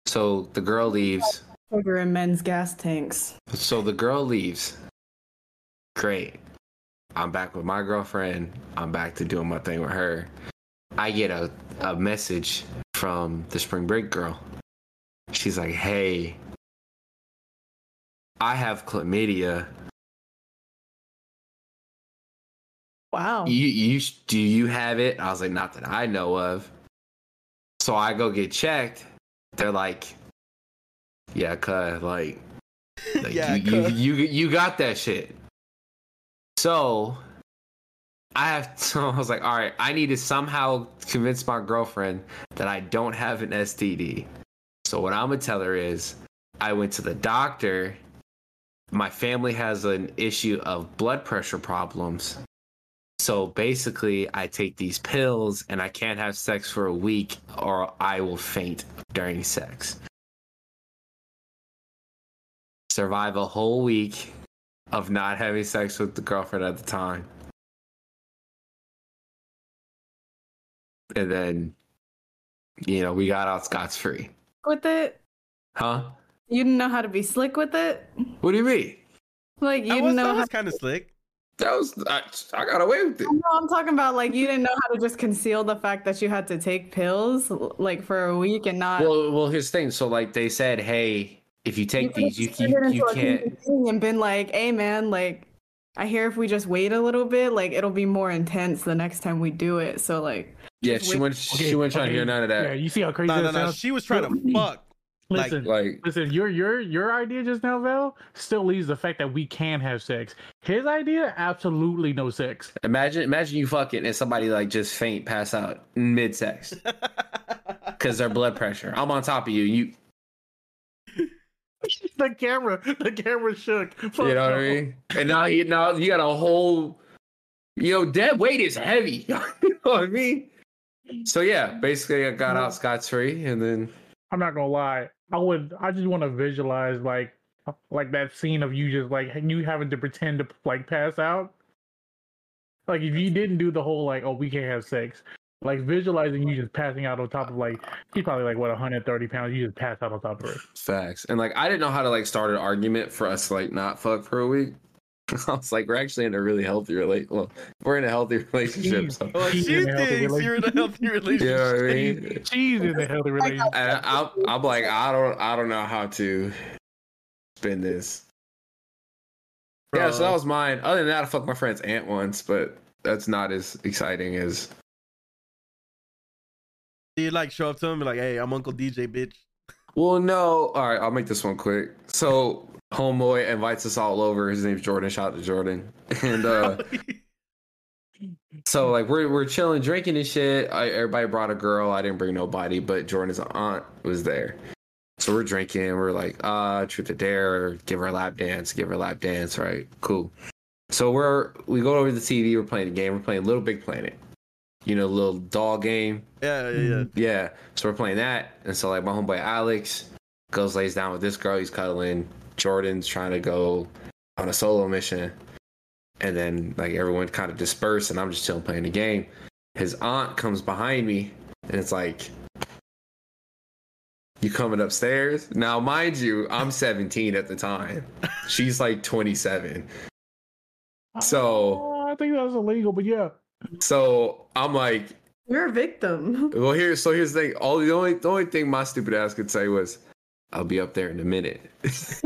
So the girl leaves. sugar in men's gas tanks. So the girl leaves. Great. I'm back with my girlfriend. I'm back to doing my thing with her. I get a, a message from the spring break girl. She's like, hey, I have chlamydia. Wow. You, you, do you have it? I was like, not that I know of. So I go get checked. They're like, yeah, cuz, like, like Yeah, you, you, you, you got that shit. So I have, so I was like, all right, I need to somehow convince my girlfriend that I don't have an STD. So what I'm gonna tell her is, I went to the doctor. My family has an issue of blood pressure problems. So basically, I take these pills and I can't have sex for a week or I will faint during sex. Survive a whole week of not having sex with the girlfriend at the time. And then, you know, we got out scotch free. With it, Huh? you didn't know how to be slick with it. What do you mean? Like you That didn't was, know that how. was kind of slick. That was, I, I got away with it. No, I'm talking about like you didn't know how to just conceal the fact that you had to take pills like for a week and not. Well, well, here's the thing. So, like, they said, hey, if you take could've these, you, just turned it you, you can't. and been like, "Hey, man, like, I hear if we just wait a little bit, like, it'll be more intense the next time we do it." So like, Yeah, she wait- went. she wasn't trying to hear none of Yeah, that. you see how crazy No, no, that no. sounds? She was trying to fuck. like- Listen, Like, listen. Your your your idea just now, Val, still leaves the fact that we can have sex. His idea, absolutely no sex. imagine, imagine you fucking and somebody like just faint, pass out mid sex because their blood pressure. I'm on top of you. You, the camera, the camera shook. Fuck you know what no. I mean? And now you now you got a whole, you know, dead weight is heavy. you know what I mean? So yeah, basically, I got out scot free, and then I'm not gonna lie. I would. I just want to visualize like like that scene of you just like you having to pretend to like pass out. Like if you didn't do the whole like oh we can't have sex, like visualizing you just passing out on top of like he's probably like what 130 pounds. You just pass out on top of her. Facts. And like I didn't know how to like start an argument for us to like not fuck for a week. I was like, we're actually in a really healthy relate. Well, we're in a healthy relationship. So. well, she in a thinks you're in a healthy You know relationship. what I mean? She's in a healthy relationship. And I'm, I'm like, I don't, I don't know how to spin this. Yeah, so that was mine. Other than that, I fucked my friend's aunt once, but that's not as exciting as. Do you like show up to him and be like, "Hey, I'm Uncle DJ, bitch." Well, no. All right, I'll make this one quick. So, homeboy invites us all over. His name's Jordan. Shout out to Jordan. And uh, So like we're we're chilling, drinking and shit. I, everybody brought a girl. I didn't bring nobody, but Jordan's aunt was there. So we're drinking. We're like, uh, truth or dare, give her a lap dance, give her a lap dance, right? Cool. So we're we go over to the TV. We're playing a game. We're playing Little Big Planet. You know, little doll game. yeah, yeah, yeah. Yeah. So we're playing that, and so like my homeboy Alex goes lays down with this girl. He's cuddling. Jordan's trying to go on a solo mission, and then like everyone kind of dispersed, and I'm just chilling playing the game. His aunt comes behind me, and it's like, "You coming upstairs?" Now, mind you, I'm 17 at the time. She's like 27. So- Oh, I think that's illegal, but yeah. So I'm like, You're a victim. Well, here, so here's the thing. All the only the only thing my stupid ass could say was, "I'll be up there in a minute,"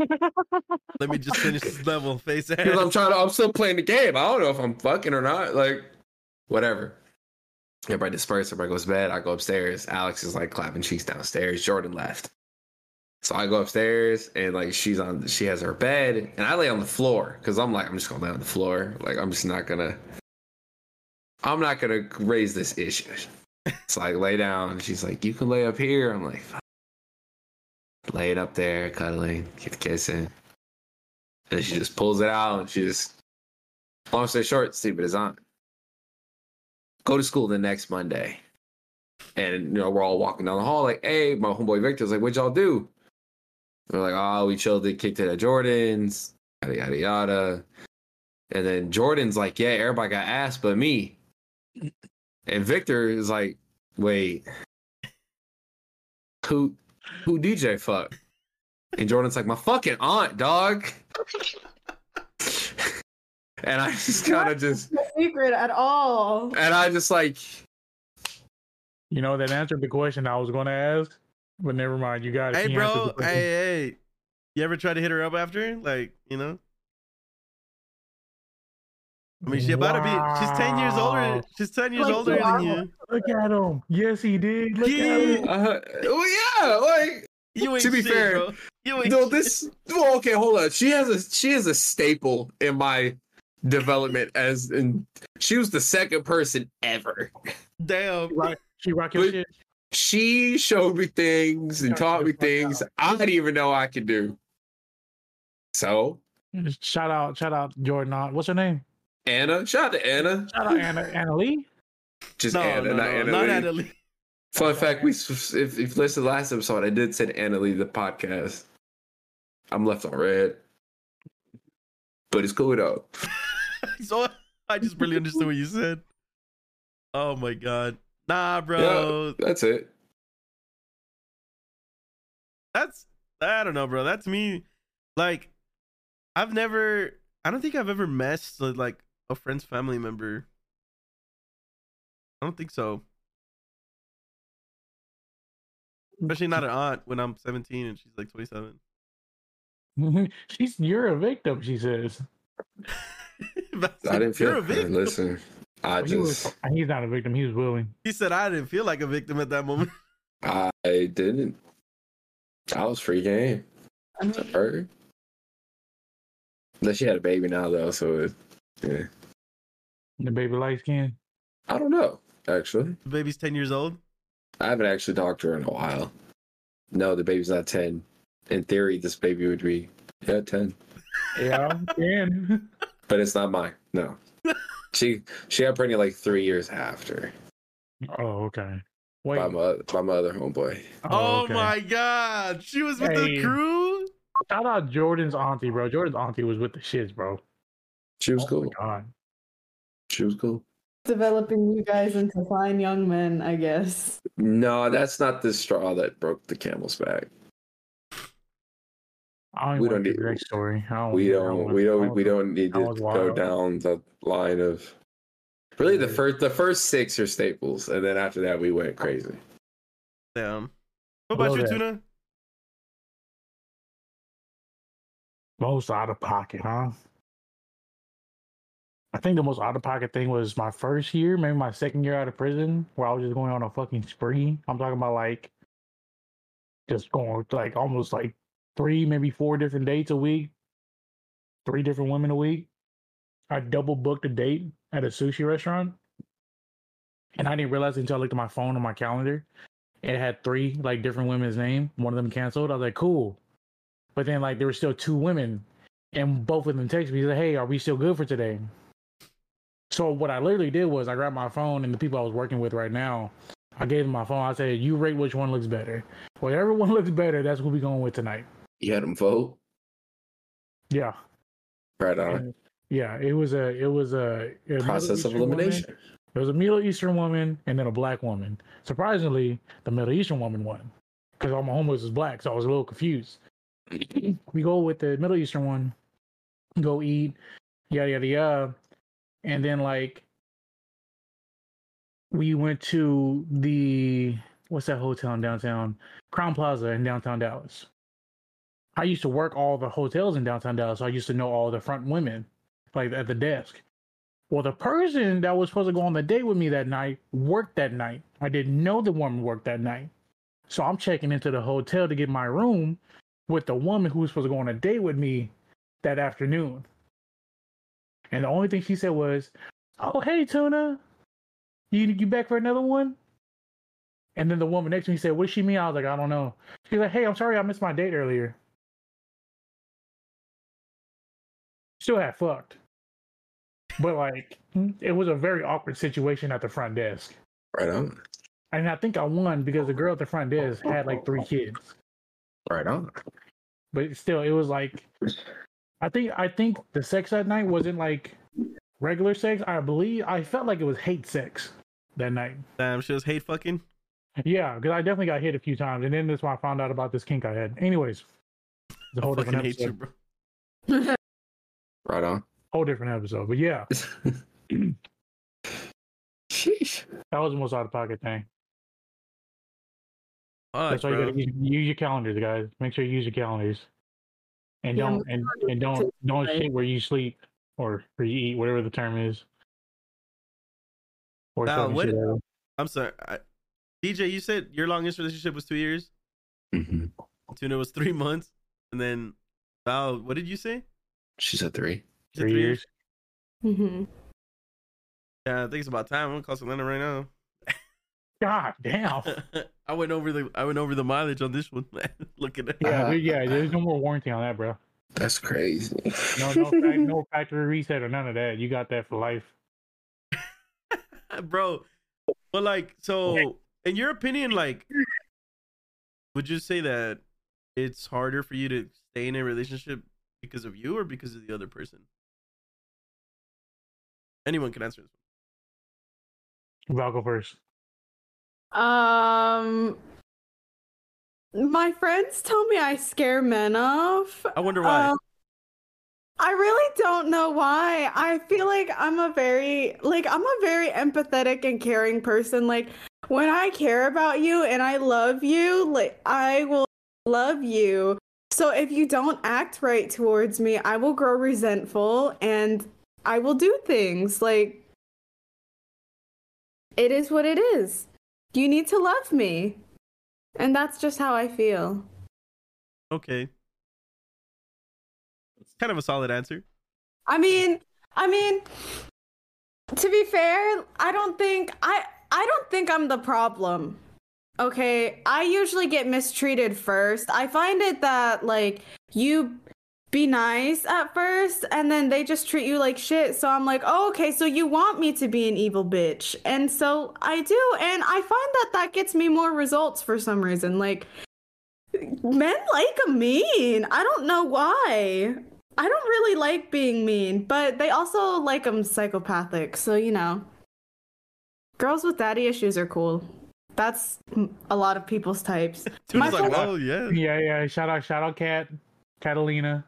Let me just finish this level, face ass. I'm trying to. I'm still playing the game. I don't know if I'm fucking or not. Like, whatever. Everybody disperses. Everybody goes to bed. I go upstairs. Alex is like clapping cheeks downstairs. Jordan left. So I go upstairs and like she's on. She has her bed and I lay on the floor because I'm like I'm just gonna lay on the floor. Like I'm just not gonna. I'm not gonna raise this issue. So I lay down. She's like, "You can lay up here." I'm like, Fuck. "Lay it up there, cuddling, kissing." And she just pulls it out and she just, long story short, sleep with his aunt. Go to school the next Monday. And, you know, we're all walking down the hall like, hey, my homeboy Victor's like, what'd y'all do? They're like, oh, we chilled and kicked it at Jordan's, yada, yada, yada. And then Jordan's like, yeah, everybody got ass but me. And Victor is like, wait, who, who DJ fuck? And Jordan's like, my fucking aunt, dog. and I just kind of just, No secret at all. and I just like, You know, that answered the question I was going to ask, but never mind. You got it. hey, He bro. Hey, hey. You ever try to hit her up after? Like, you know? I mean, she about to be. She's ten years older. She's ten years Like, older wow. than you. Look at him. Yes, he did. Look Yeah. at him. uh, well, yeah, like, You ain't To be shit, fair, bro. You ain't no, this, well, okay, hold on. She has a, she is a staple in my development as, and she was the second person ever. damn. Rock, she rock your But- shit. She showed me things and taught me things I didn't even know I could do. So, Shout out, shout out, Jordan. What's her name? Anna. Shout out to Anna. Shout out Anna, Anna Lee. Just No, Anna, no, not no, Anna. not Lee. Anna Lee. Fun fact: We if, if you listened to the last episode, I did send Anna Lee the podcast. I'm left on red, but it's cool though. so I just barely understood what you said. Oh my god. Nah, bro. That's it. That's I don't know, bro. That's me. Like, I've never. I don't think I've ever messed with like a friend's family member. I don't think so. Especially not an aunt when I'm 17 and she's like 27. She's you're a victim. She says. I didn't feel. You're a victim. Listen, I He was, just he's not a victim. He was willing. He said I didn't feel like a victim at that moment. I didn't. I was free game. I mean, Her. Unless she had a baby now though, so it, yeah. The baby light skin. I don't know. Actually, The baby's 10 years old. I haven't actually talked to her in a while. No, the baby's not ten. In theory, this baby would be yeah ten, Yeah, and but it's not mine. No, she she got pregnant like three years after oh, okay. Wait. by my by my other homeboy. Oh, oh, okay. my god. She was with the crew? Shout out Jordan's auntie, bro. Jordan's auntie was with the shits, bro. She was Oh my cool. God. She was cool. developing you guys into fine young men, I guess. No, that's not the straw that broke the camel's back. I don't We don't want the need- direct story. I don't, we don't wanna- we don't we don't need to go down the line of really the first the first six are staples and then after that we went crazy Damn. What about you. Tuna? Most out of pocket, huh? I think the most out of pocket thing was my first year, maybe my second year out of prison, where I was just going on a fucking spree. I'm talking about like just going like almost like three, maybe four different dates a week, three different women a week. I double booked a date at a sushi restaurant. And I didn't realize until I looked at my phone on my calendar. It had three like different women's name. One of them canceled. I was like, cool. But then like there were still two women, and both of them texted me, like, "Hey, are we still good for today?" So what I literally did was I grabbed my phone and the people I was working with right now, I gave them my phone. I said, "You rate which one looks better. Whatever one looks better, that's what we going with tonight." you had them vote Yeah, right on And, yeah. It was a it was a, Middle process of Eastern woman. elimination There was a Middle Eastern woman and then a black woman. Surprisingly, the Middle Eastern woman won because all my homies was black, so I was a little confused. we go with the Middle Eastern one, go eat, yada yada yada, and then like we went to the what's that hotel in downtown Crowne Plaza in downtown Dallas. I used to work all the hotels in downtown Dallas, so I used to know all the front women, like at the desk. Well, the person that was supposed to go on the date with me that night worked that night. I didn't know the woman worked that night. So I'm checking into the hotel to get my room with the woman who was supposed to go on a date with me that afternoon. And the only thing she said was, Oh, hey, Tuna. You, you back for another one? And then the woman next to me said, What does she mean? I was like, I don't know. She's like, Hey, I'm sorry I missed my date earlier. Still had fucked. But like, it was a very awkward situation at the front desk. right on And I think I won because the girl at the front desk had like three kids. right on But still, it was like, I think I think the sex that night wasn't like regular sex. I believe I felt like it was hate sex that night. Damn, she was hate fucking. Yeah, because I definitely got hit a few times, and then that's when I found out about this kink I had. Anyways, it's a whole fucking different hate you, episode. bro. right on Whole different episode. But yeah, sheesh that was the most out of pocket thing. Fuck, That's why you gotta use, use your calendars, guys. Make sure you use your calendars, and Yeah, don't and, and don't don't right? shit where you sleep or where you eat, whatever the term is. Or Val, what- I'm sorry. I, DJ, you said your longest relationship was two years. hmm Tuna was three months, and then Val, what did you say? she said three You said three years. hmm Yeah, I think it's about time. I'm gonna call Selena right now. God damn. I went over the I went over the mileage on this one. Look at it. Yeah, yeah. There's no more warranty on that, bro. That's crazy. No, no, no factory reset or none of that. You got that for life. bro. But like, so in your opinion, like, would you say that it's harder for you to stay in a relationship because of you or because of the other person? Anyone can answer this. I'll go first. Um, my friends tell me I scare men off. I wonder why. Um, I really don't know why. I feel like I'm a very like I'm a very empathetic and caring person. Like when I care about you and I love you, like I will love you. So if you don't act right towards me, I will grow resentful and I will do things like it is what it is. You need to love me. And that's just how I feel. Okay. It's kind of a solid answer. I mean, I mean, to be fair, I don't think I I don't think I'm the problem. Okay, I usually get mistreated first. I find it that like you be nice at first and then they just treat you like shit. So I'm like, "Oh, okay, so you want me to be an evil bitch." And so I do, and I find that that gets me more results for some reason. Like men like a mean. I don't know why. I don't really like being mean, but they also like them psychopathic. So, you know, girls with daddy issues are cool. That's a lot of people's types. Dude My like, oh yeah. Yeah, yeah. Shout out, shout out, Cat, Catalina.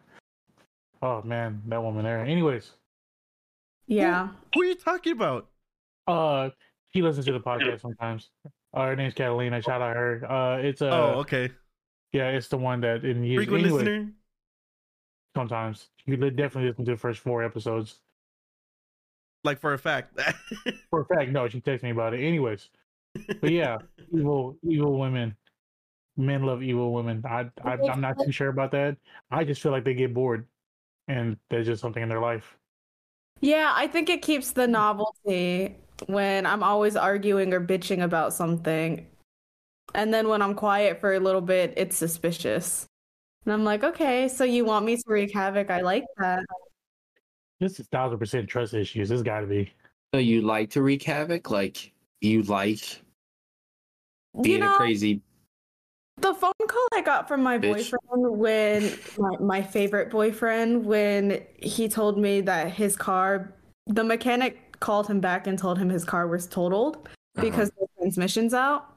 Oh man, that woman there. Anyways, Yeah. Who are you talking about? uh, she listens to the podcast sometimes. Uh, her name's Catalina. Shout out her. Uh, it's uh, oh, okay. yeah, it's the one that in years. Frequent anyway, listener. Sometimes you li- definitely listen to the first four episodes. Like for a fact. For a fact, no, she texted me about it. Anyways, but yeah, evil, evil women. Men love evil women. I, I, I'm not too sure about that. I just feel like they get bored, and there's just something in their life. Yeah, I think it keeps the hmm. novelty when I'm always arguing or bitching about something. And then when I'm quiet for a little bit, it's suspicious. And I'm like, okay, so you want me to wreak havoc? I like that. This is thousand percent trust issues. This got to be. So you like to wreak havoc? Like you like You being know, a crazy the phone call I got from my Bitch. boyfriend when my, my favorite boyfriend when he told me that his car the mechanic called him back and told him his car was totaled Uh-huh. because the transmission's out.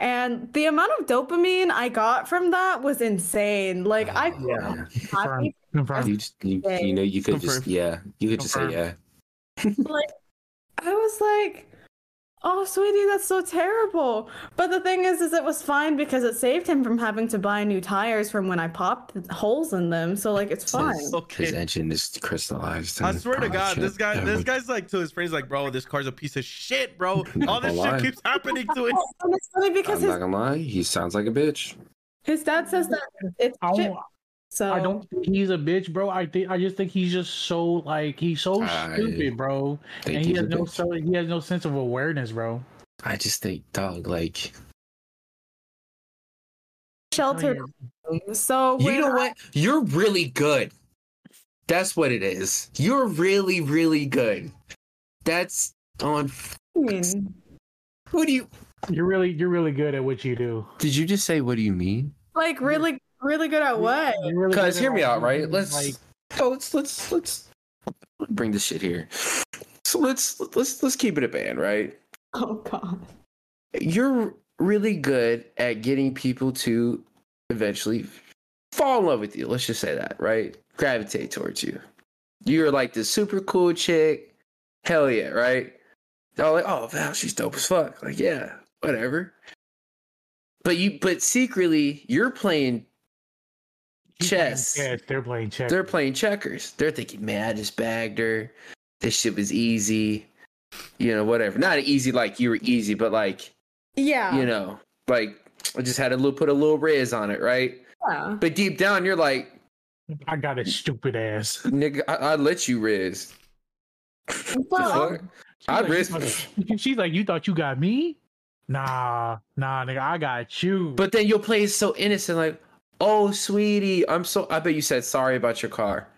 And the amount of dopamine I got from that was insane. Like I yeah. Confirmed. Confirmed. You just you, you know you could just yeah you could just say yeah. like I was like, "Oh, sweetie, that's so terrible." But the thing is is it was fine because it saved him from having to buy new tires from when I popped holes in them. So like it's fine. His, Okay. his engine is crystallized. I swear to God, this guy, this but- guy's like to his friends, like, bro, this car's a piece of shit, bro. All this shit lie. keeps happening to it. And it's funny because I'm his, not gonna lie, he sounds like a bitch. his dad says that it's shit. Don't, So I don't think he's a bitch, bro. I think I just think he's just so like he's so I stupid, bro. And he has no so he has no sense of awareness, bro. I just think, dog, like sheltered. Oh, so you know what? You're really good. That's what it is. You're really, really good. That's on. I mean, What do you? You're really you're really good at what you do. Did you just say? What do you mean? like really, really good at what? You're really Cause hear me out, right? Let's like oh, let's let's let's bring this shit here. So let's let's let's keep it a band, right? Oh god. You're really good at getting people to eventually fall in love with you. Let's just say that, right? Gravitate towards you. You're like the super cool chick. Hell yeah, right? They're all like, oh, Val, she's dope as fuck. Like, yeah, whatever. But you, but secretly, you're playing chess. chess, They're playing chess. They're playing checkers. They're thinking, man, I just bagged her. This shit was easy. You know, whatever. Not easy like you were easy, but like, Yeah. you know, like I just had to little, put a little riz on it, right? yeah. But deep down, you're like, I got a stupid ass. nigga, I, I let you riz. The Well. She's I'd like, risk- you thought- She's like, you thought you got me? Nah, nah, nigga, I got you. But then you'll play it so innocent, like, Oh, sweetie, I'm so. I bet you said sorry about your car.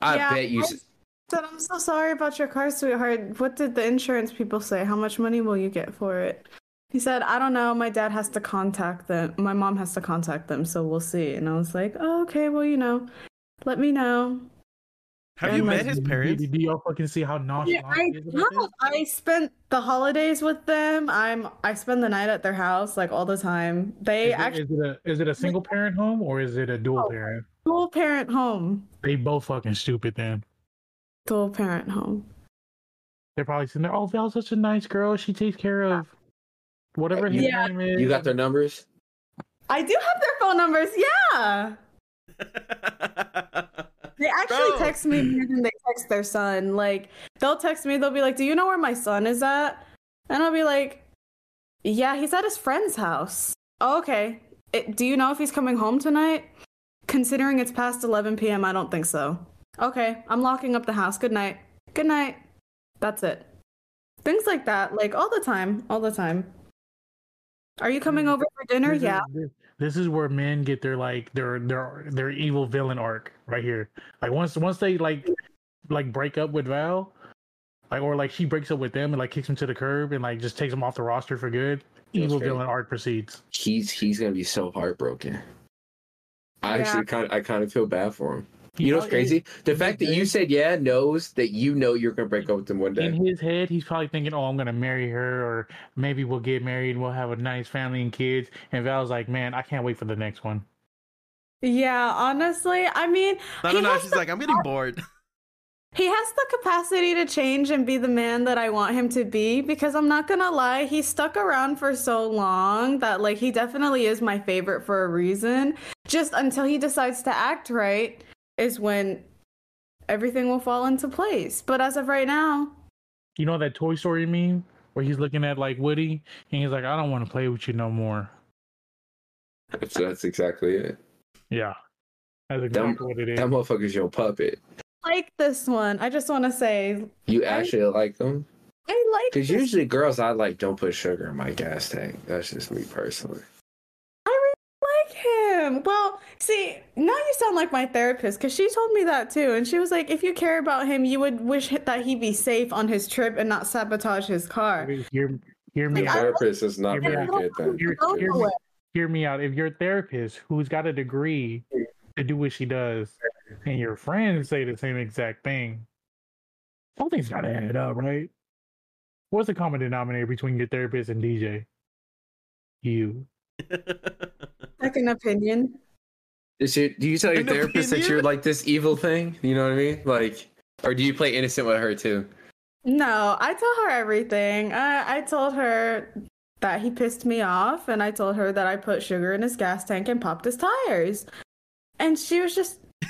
I Yeah, bet you. I said, I'm so sorry about your car, sweetheart. What did the insurance people say? How much money will you get for it? He said, I don't know. My dad has to contact them. My mom has to contact them, so we'll see. And I was like, oh, okay, well, you know, let me know. Have you met his parents? Do, do y'all fucking see how Yeah, I, he is about no, this? I spent the holidays with them. I'm I spend the night at their house like all the time. They Is it, actually is it a is it a single parent home or is it a dual Oh. parent? dual parent home. They both fucking stupid then. Dual parent home. They're probably sitting there. Oh, Val's such a nice girl. She takes care of whatever his Yeah. name is. You got their numbers? I do have their phone numbers. Yeah. They actually Bro. text me more than they text their son. Like they'll text me, they'll be like, "Do you know where my son is at?" And I'll be like, "Yeah, he's at his friend's house." "Oh, okay. It, do you know if he's coming home tonight? Considering it's past 11 p.m., I don't think so. Okay, I'm locking up the house. Good night. Good night. That's it. Things like that, like all the time, all the time. Are you coming over for dinner? Yeah. This- This is where men get their like their their their evil villain arc right here. Like once once they like like break up with Val, like or like she breaks up with them and like kicks him to the curb and like just takes him off the roster for good. That's Evil great. villain arc proceeds. He's he's gonna be so heartbroken. I Yeah. actually kind of I kind of feel bad for him. He You know what's probably- crazy? The fact that you said yeah knows that you know you're gonna break up with him one day. in his head, he's probably thinking, "Oh, I'm gonna marry her, or maybe we'll get married, and we'll have a nice family and kids." And Val's like, "Man, I can't wait for the next one." Yeah, honestly, I mean, no, he no, no. has She's the- like, I'm getting bored. He has the capacity to change and be the man that I want him to be because I'm not gonna lie, he stuck around for so long that like he definitely is my favorite for a reason. Just until he decides to act right is when everything will fall into place. But as of right now, You know that Toy Story meme where he's looking at like Woody and he's like, "I don't want to play with you no more." That's, that's exactly it. Yeah, that's exactly what it is. That motherfucker's your puppet. like this one, I just want to say You I- actually like them? I like Because usually girls I like don't put sugar in my gas tank. That's just me personally. I really like him. Well, see, now you sound like my therapist because she told me that too. And she was like, if you care about him, you would wish that he be safe on his trip and not sabotage his car. Hear, hear me Like, out. Therapist is not Yeah. very good then. Hear, hear me, hear me out. If your therapist, who's got a degree to do what she does, and your friends say the same exact thing, something's got to add up, right? What's the common denominator between your therapist and DJ? You. Second opinion. Is it, do you tell your An therapist that you're like this evil thing? You know what I mean? Like, or do you play innocent with her too? No, I tell her everything. I, I told her that he pissed me off, and I told her that I put sugar in his gas tank and popped his tires. And she was just,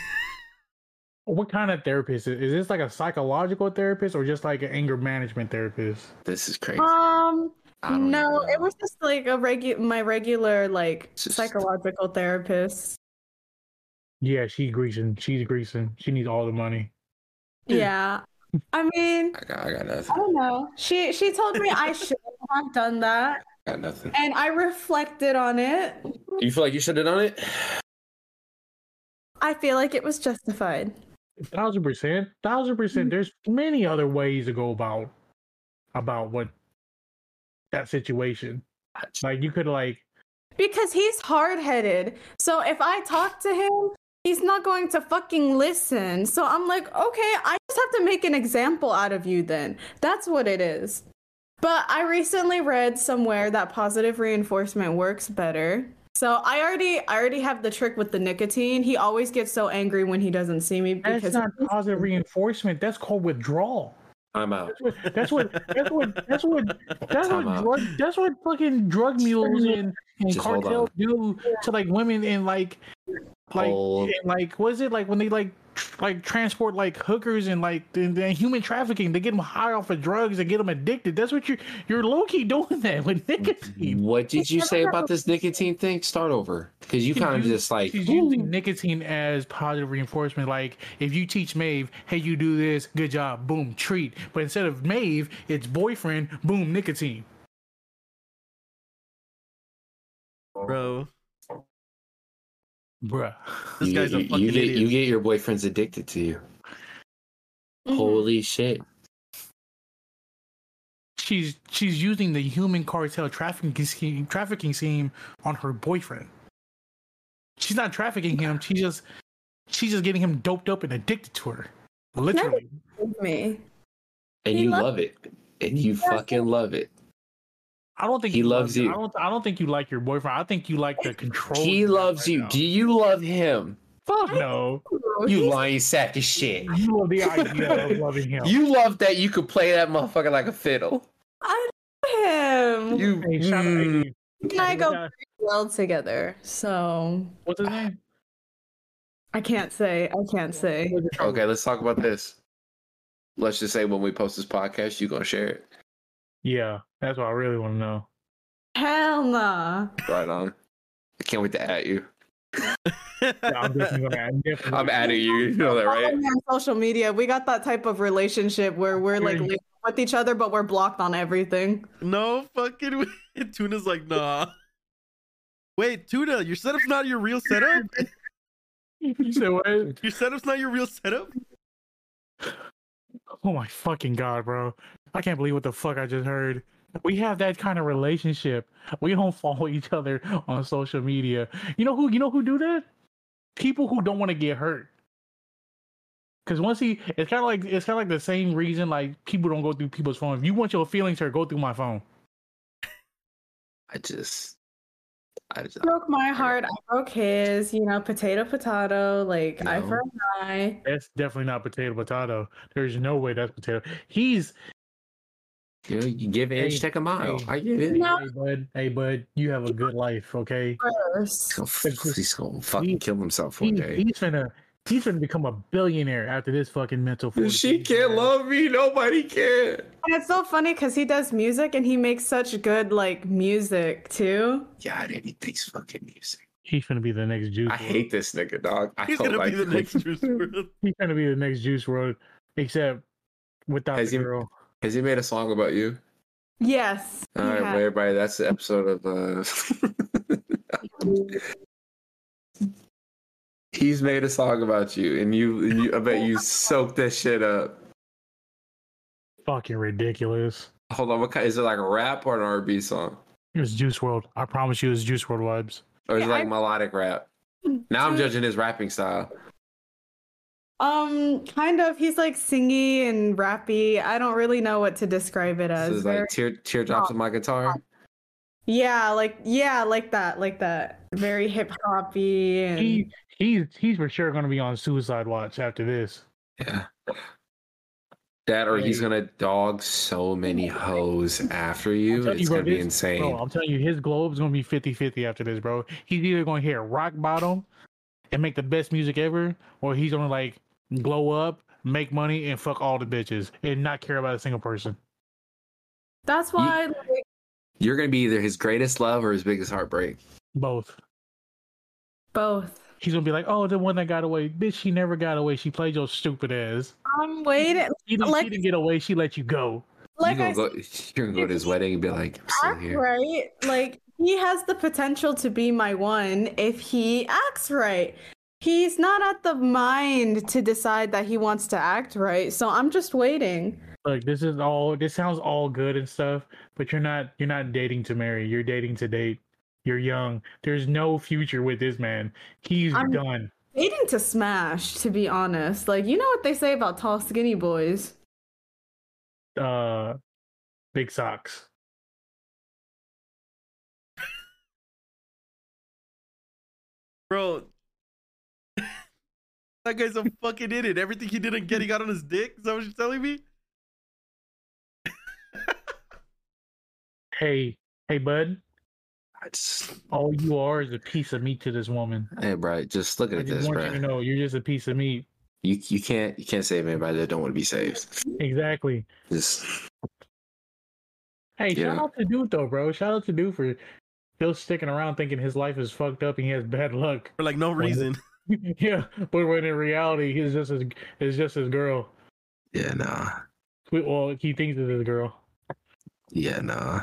What kind of therapist is, is this? Like a psychological therapist or just like an anger management therapist? This is crazy. um, I don't no, it was just like a regu- my regular like Just- psychological therapist. Yeah, she's greasing. She's greasing. She needs all the money. Hmm. Yeah. I mean, I got, I got nothing. I don't know. She she told me I should have done that, I got nothing. and I reflected on it. You feel like you should have done it? I feel like it was justified. Thousand percent, thousand percent. Mm-hmm. There's many other ways to go about about what that situation. Like you could like Because he's hard headed. So if I talk to him, he's not going to fucking listen. So I'm like, okay, I just have to make an example out of you then. That's what it is. But I recently read somewhere that positive reinforcement works better. So I already I already have the trick with the nicotine. He always gets so angry when he doesn't see me that's because not positive reinforcement. That's called withdrawal. I'm out. That's what that's what that's what that's Time what drug that's what fucking drug mules and, and Just cartels do to like women and like like and like what is it like when they like tr- like transport like hookers and like and, and human trafficking. They get them high off of drugs and get them addicted. That's what you're you're low-key doing that with nicotine. What did you say about this nicotine thing? Start over. Because you kind of just like, she's using nicotine as positive reinforcement. Like if you teach Maeve hey you do this good job boom treat. But instead of Maeve it's boyfriend boom nicotine. Bro. Bruh. This you guy's get, a you- fucking you get, idiot. You get your boyfriends addicted to you. Mhm. Holy shit. She's she's using the human cartel trafficking scheme trafficking scheme on her boyfriend. She's not trafficking him. She's just she's just getting him doped up and addicted to her. Literally. Me. And He you loves- love it. And you fucking love it. I don't think He loves you. I don't. I don't think you like your boyfriend. I think you like the control. He loves right you. now. Do you love him? Fuck no. You lying sack of shit. You love the idea of loving him. You love that you could play that motherfucker like a fiddle. I love him. You Hey, shout out, mm, hey, and I go well together. So what's his name? I can't say. I can't say. Okay, let's talk about this. Let's just say when we post this podcast, you gonna share it. Yeah, that's what I really want to know. Hell nah. Right on. I can't wait to at you. Yeah, I'm definitely gonna. I'm I'm adding you. You know that, right? on social media. We got that type of relationship where we're like with each other, but we're blocked on everything. no fucking way. Tuna's like, nah. Wait, Tuna, your setup's not your real setup? You said what? Your setup's not your real setup? Oh my fucking god, bro! I can't believe what the fuck I just heard. We have that kind of relationship. We don't follow each other on social media. You know who? You know who do that? People who don't want to get hurt. Because once he, it's kind of like it's kind of like the same reason like people don't go through people's phone. If you want your feelings hurt, go through my phone. I just, I just, Broke my heart. I broke his. You know, potato, potato. Like eye No. for an eye. That's definitely not potato potato. There's no way that's potato. He's you know, you give an inch, Hey, take a mile. hey. I get it. No. hey bud, hey bud, you have a good life, okay? First. He's gonna, he's gonna fucking kill himself He, one day. he's gonna he's gonna become a billionaire after this fucking mental. She can't love me. Nobody can. And it's so funny because he does music and he makes such good like music too. Yeah, and he thinks fucking music. He's gonna be the next Juice. I WRLD. hate this nigga, dog. I He's gonna like be the him. next Juice WRLD. He's gonna be the next Juice WRLD, except without Has the he- girl. Has he made a song about you? Yes. All right, well, everybody, that's the episode of. uh He's made a song about you, and you, and you I bet you soaked that shit up. Fucking ridiculous. Hold on, what kind? Is it like a rap or an R&B song, It was Juice WRLD. I promise you, it was Juice WRLD vibes. or is it like I- melodic rap? Now I'm judging his rapping style. Um, kind of. He's like singy and rappy. I don't really know what to describe it as. is Very- like tear teardrops on my guitar. yeah, like yeah, like that, like that. Very hip hoppy and He he's he's for sure gonna be on suicide watch after this. Yeah. That or he's gonna dog so many hoes after you. telling It's bro, gonna be this- insane. Bro, I'm telling you, his globe's gonna be 50-50 after this, bro. He's either gonna hit rock bottom and make the best music ever, or he's gonna like glow up, make money, and fuck all the bitches and not care about a single person. that's why like, You're gonna be either his greatest love or his biggest heartbreak. Both. both. He's gonna be like, "Oh, the one that got away, bitch. She never got away. She played your stupid ass. I'm waiting. She didn't, Like- she didn't get away. She let you go." Like you're gonna go. You're gonna go to his wedding and be like, "I'm still act here." right. Like he has the potential to be my one if he acts right. He's not at the mind to decide that he wants to act right. So I'm just waiting. Look, this is all. This sounds all good and stuff, but you're not. You're not dating to marry. You're dating to date. You're young. There's no future with this man. He's I'm- done. Waiting to smash, to be honest. Like you know what they say about tall, skinny boys. Uh, big socks. Bro. that guy's a fucking idiot. Everything he didn't get, he got on his dick. Is that what you're telling me? Hey, hey, bud. I just, All you are is a piece of meat to this woman. hey, bro, just look I at just this, want bro. you to know you're just a piece of meat. You you can't you can't save anybody that don't want to be saved. Exactly. Just Hey, Yeah. shout out to dude though, bro. Shout out to dude for still sticking around thinking his life is fucked up and he has bad luck. For like no reason. yeah, but when in reality, he's just his, it's just his girl. yeah, nah, Well, he thinks it's his girl. yeah, nah.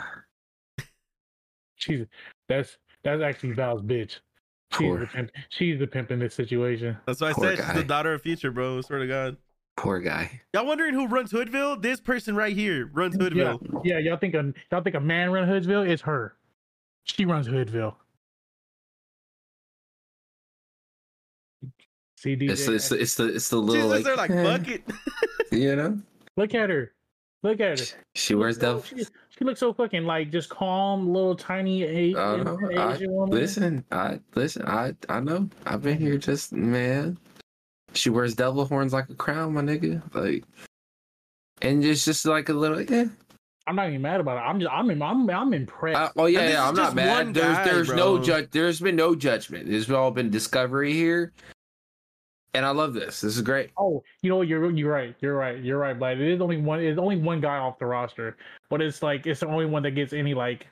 She's that's that's actually Val's bitch. She's Poor, the pimp. She's the pimp in this situation. That's why I Poor said she's the daughter of Future, bro. Swear to God. poor guy. Y'all wondering who runs Hoodville? This person right here runs Hoodville. yeah. Y'all think a y'all think a man run Hoodsville? It's her. She runs Hoodville. See, DJ, It's the, it's the it's the it's the little just like, there like, fuck it. you know. look at her. Look at her. She wears devil. She, she looks so fucking like just calm, little tiny Asian, I. I, Asian woman. listen, I listen. I I know. I've been here. Just man, she wears devil horns like a crown, my nigga. Like, and it's just like a little. Yeah. I'm not even mad about it. I'm just I'm I'm I'm, I'm impressed. Uh, oh yeah, yeah. I'm not mad. There's guy, there's no judge. There's been no judgment. There's all been discovery here, and I love this. This is great. Oh, you know? You're you're right. You're right. You're right. But it is only one. It's only one guy off the roster. But it's like it's the only one that gets any like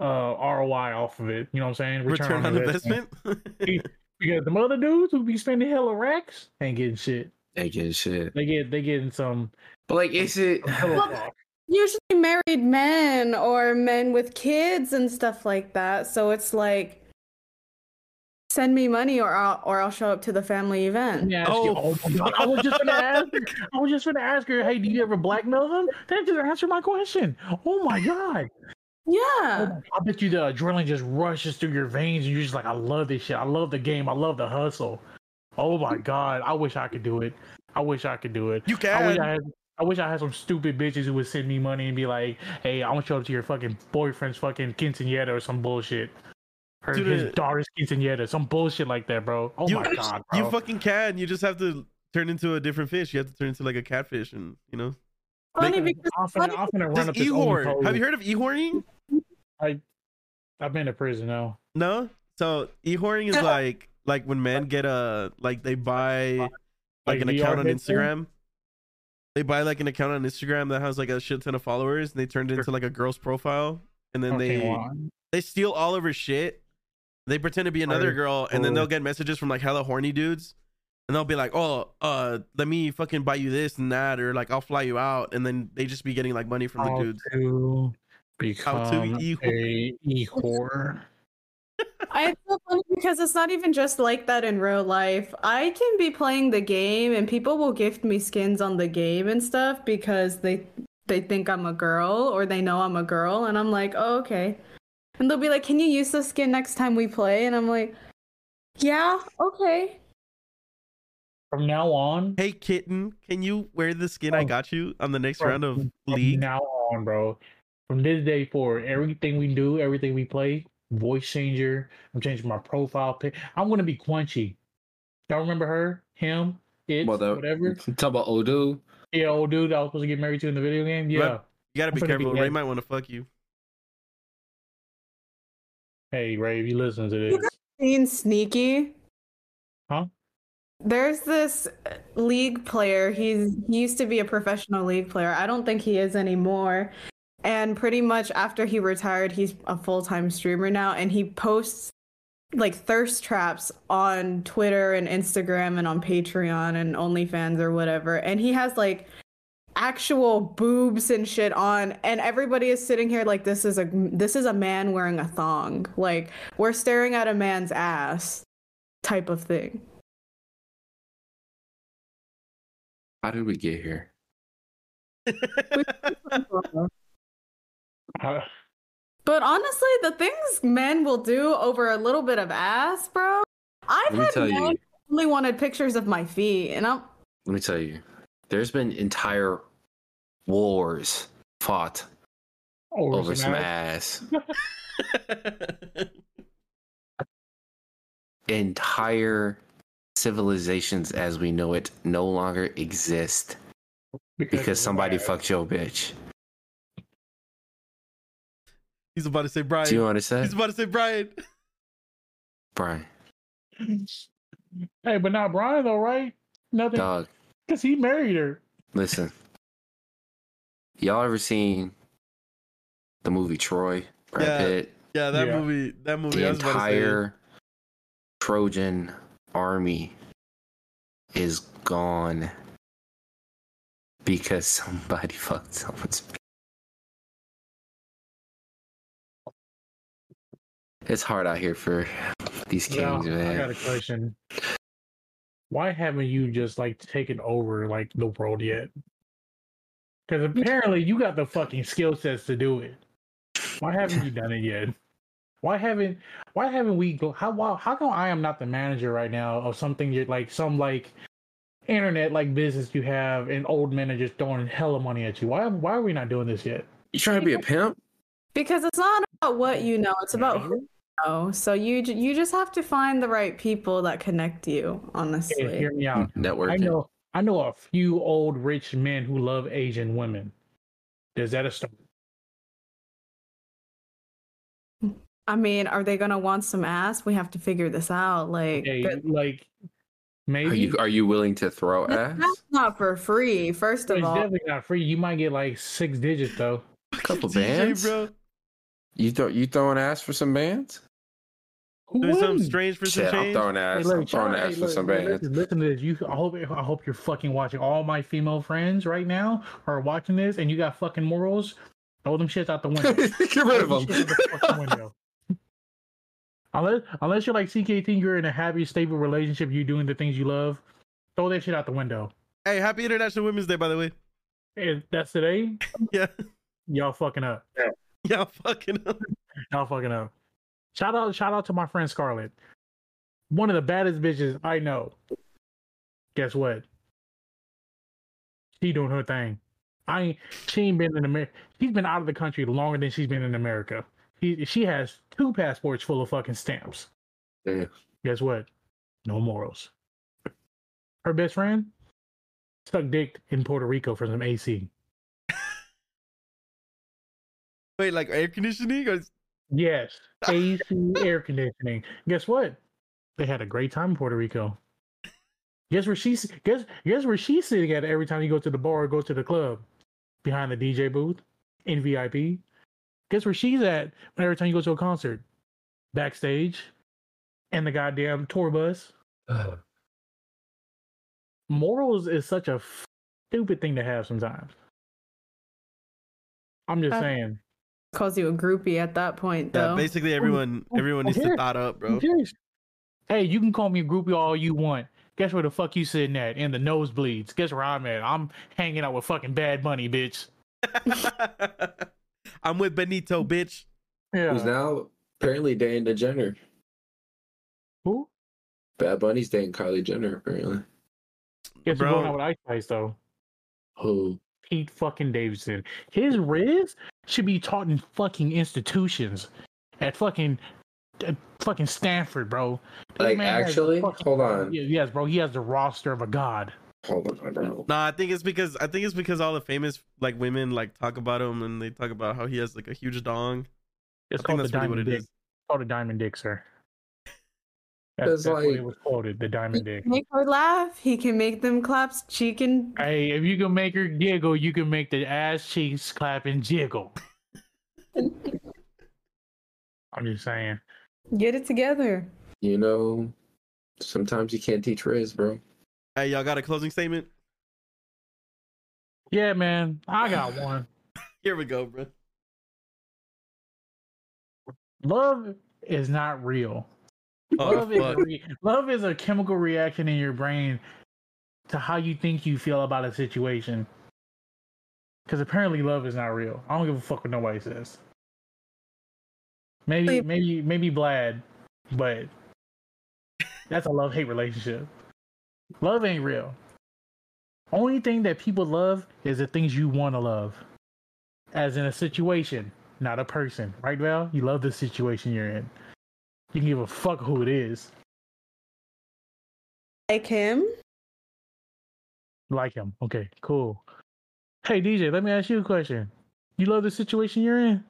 uh ROI off of it. You know what I'm saying? Return on investment. Because the other dudes who be spending hella racks ain't getting shit. They getting shit. They get they getting some But like, is it? pillow Well, talk. Usually married men or men with kids and stuff like that. So it's like, send me money or I'll, or I'll show up to the family event. Let me ask you- Oh, oh my God, I was just gonna ask her. I was just gonna ask her, hey, do you ever blackmail them? That just answered my question. Oh my god. Yeah. Oh, I bet you the adrenaline just rushes through your veins and you're just like, I love this shit. I love the game. I love the hustle. Oh my god. I wish I could do it. I wish I could do it. You I wish can. I had I wish I had some stupid bitches who would send me money and be like, "Hey, I want to show up to your fucking boyfriend's fucking quinceanera or some bullshit." Her Dude, his uh, daughter's quinceanera, some bullshit like that, bro. Oh you, my god, bro. you fucking can. You just have to turn into a different fish. You have to turn into like a catfish, and you know. Funny Make- because I'm finna, I'm run up this e-horn. Have you heard of e-horning? I've been to prison now. No. So e-horning is like like when men get a like they buy like Like an VR account on headset? Instagram. They buy like an account on Instagram that has like a shit ton of followers, and they turn it into like a girl's profile, and then Okay, they well, they steal all of her shit. They pretend to be another Alright, girl, and then they'll get messages from like hella horny dudes, and they'll be like, "Oh, uh, let me fucking buy you this and that, or like I'll fly you out," and then they just be getting like money from the dudes. to become e- a e-whore. I it's so funny because it's not even just like that in real life. I can be playing the game and people will gift me skins on the game and stuff because they they think I'm a girl or they know I'm a girl and I'm like, oh, okay. And they'll be like, Can you use this skin next time we play? And I'm like, Yeah, okay. From now on, Hey kitten, can you wear the skin I Oh. got you on the next Bro, round of from league? now on, bro. From this day forward, everything we do, everything we play, voice changer. I'm changing my profile pic. I'm gonna be Quenchy. Y'all remember her, him, it, Well, the- whatever? Talk about Odu. Yeah, old dude I was supposed to get married to in the video game. Yeah. Right. You gotta be finna be careful. Ray might want to fuck you. Hey, Ray, if you listen to You this, Seen Sneaky? Huh? There's this uh, league player. He's he used to be a professional league player. I don't think he is anymore. And pretty much after he retired, he's a full-time streamer now and he posts like thirst traps on Twitter and Instagram and on Patreon and OnlyFans or whatever. And he has like actual boobs and shit on and everybody is sitting here like this is a this is a man wearing a thong. Like we're staring at a man's ass type of thing. How did we get here? But honestly, the things men will do over a little bit of ass, bro. I've had men you. only wanted pictures of my feet, and I'm Let me tell you. There's been entire wars fought over, over some ass. ass. Entire civilizations as we know it no longer exist because of somebody ass. fucked your bitch. He's about to say Brian. Do you understand? He's about to say Brian. Brian, Hey, but not Brian though, right? Nothing, dog, because he married her. listen. Y'all ever seen the movie Troy? Brad Yeah. Pitt? Yeah, that Yeah. movie. That movie. the I was about to say. entire Trojan army is gone because somebody fucked someone's. It's hard out here for These Now, kings, I got man. a question. Why haven't you just like taken over like the world yet? Because apparently you got the fucking skill sets to do it. Why haven't you done it yet? Why haven't Why haven't we go? How why, How come I am not the manager right now of something you're like some like internet like business you have and old men are just throwing hella money at you? Why Why are we not doing this yet? You trying to be a pimp? Because it's not about what you know, it's about who you know. So you you just have to find the right people that connect you, Hey, honestly. hear me out. I know I know a few old rich men who love Asian women. Is that a story? I mean, are they gonna want some ass? We have to figure this out. Like, Hey, like maybe Are you are you willing to throw that's ass? not for free. First of it's all, definitely not free. You might get like six digits though. A couple DJ, bands, bro. You throw you throwing ass for some bands? Who Doing something strange for some Shit, I'm change. throwing Hey, ass. look, I'm throwing ass hey, for look, some look, bands. Listen, listen to this. You, I hope, I hope you're fucking watching. All my female friends right now are watching this, and you got fucking morals. Throw them shits out the window. Get rid of them the window. Unless, unless you're like CKT, you're in a happy, stable relationship. You're doing the things you love. Throw that shit out the window. Hey, happy International Women's Day, by the way. If that's today, Yeah, y'all fucking up. yeah, Y'all fucking. up. Y'all fucking up. Shout out, shout out to my friend Scarlett. One of the baddest bitches I know. Guess what? She doing her thing. I ain't, she ain't been in America. She's been out of the country longer than she's been in America. She, she has two passports full of fucking stamps. Yeah. Guess what? No morals. Her best friend stuck dick in Puerto Rico for some AC. Wait, like air conditioning? Or... Yes, AC air conditioning. Guess what? They had a great time in Puerto Rico. Guess where she's guess guess where she's sitting at every time you go to the bar or go to the club? Behind the DJ booth in VIP. Guess where she's at every time you go to a concert? Backstage. and the goddamn tour bus. Morals is such a stupid thing to have sometimes. I'm just Uh, saying. Calls you a groupie at that point, Yeah, though. basically oh, everyone oh, everyone oh, needs to here. thought up, bro. Hey, you can call me a groupie all you want. Guess where the fuck you sitting at? In the nosebleeds. Guess where I'm at? I'm hanging out with fucking Bad Bunny, bitch. I'm with Benito, bitch. Yeah. Who's now apparently dating the Jenner. Who? Bad Bunny's dating Kylie Jenner apparently. Guess who's Bro. going out with Ice Spice though? Who? Pete fucking Davidson. His Riz should be taught in fucking institutions. At fucking at fucking Stanford, bro. This Like man has a actually? fucking- Hold on. Yes, bro. He has the roster of a god. Hold on, bro. Nah, I think it's because I think it's because all the famous like women like talk about him and they talk about how he has like a huge dong. It's I think called the that's what Diamond it Dick. is. It's called a Diamond Dick, sir. That's, It's that's what like- it was quoted. The He Diamond can Dick. make her laugh. He can make them claps cheek and Hey, if you can make her giggle, you can make the ass cheeks clap and jiggle. I'm just saying. get it together. You know, sometimes you can't teach Riz, bro. Hey, y'all got a closing statement? Yeah, man, I got one. Here we go, bro. Love is not real. Oh, love, is a re- love is a chemical reaction in your brain to how you think you feel about a situation. Because apparently, love is not real. I don't give a fuck what nobody says. Maybe, maybe, maybe Vlad, but that's a love hate relationship. Love ain't real. Only thing that people love is the things you want to love, as in a situation, not a person. Right, Val? You love the situation you're in. You can give a fuck who it is. Like him? Like him. Okay, cool. Hey DJ, let me ask you a question. You love the situation you're in?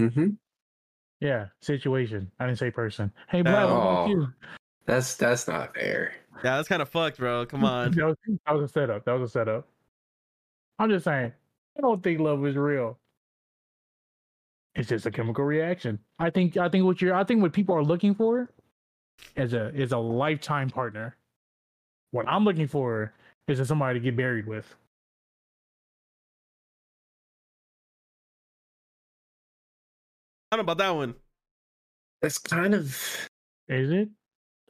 Mm-hmm. Yeah, situation. I didn't say person. Hey, Vlad, what about Oh. you? That's that's not fair. Yeah, that's kind of fucked, bro. Come on. That was, that was a setup. That was a setup. I'm just saying, I don't think love is real. It's just a chemical reaction. I think I think what you're I think what people are looking for is a is a lifetime partner. What I'm looking for is a somebody to get buried with. I don't know about that one. That's kind of Is it?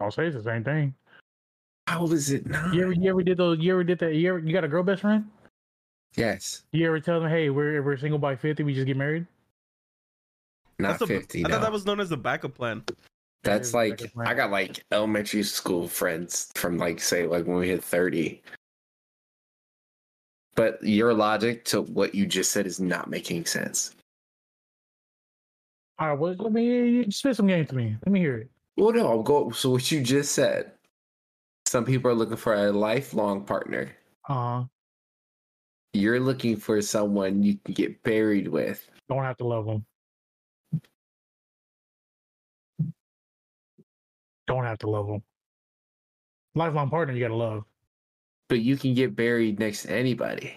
I'll say it's the same thing. how is it not? You ever, you ever did those? You ever did that? You ever, you got a girl best friend? Yes, You ever tell them, hey, we're we're single by fifty, we just get married? Not That's a- fifty. I no. thought that was known as a backup plan. That's That is like like plan. I got like elementary school friends from like say like when we hit thirty. But your logic to what you just said is not making sense. All right, well, let me spit some game to me. Let me hear it. Well, no, I'll go. So what you just said. Some people are looking for a lifelong partner. Uh, You're looking for someone you can get buried with. don't have to love them. Don't have to love them. Lifelong partner, you gotta love. but you can get buried next to anybody.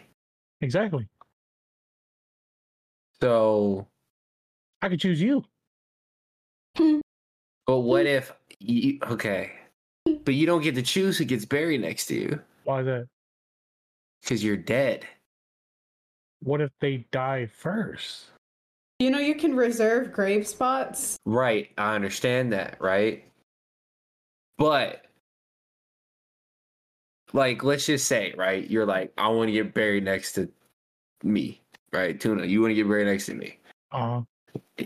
Exactly. So, I could choose you. but what if you okay? But you don't get to choose who gets buried next to you Why is that? because you're dead. What if they die first? You know, you can reserve grave spots. Right, I understand that, right? But like let's just say, right? You're like, I want to get buried next to me, right? Tuna, you want to get buried next to me. Uh,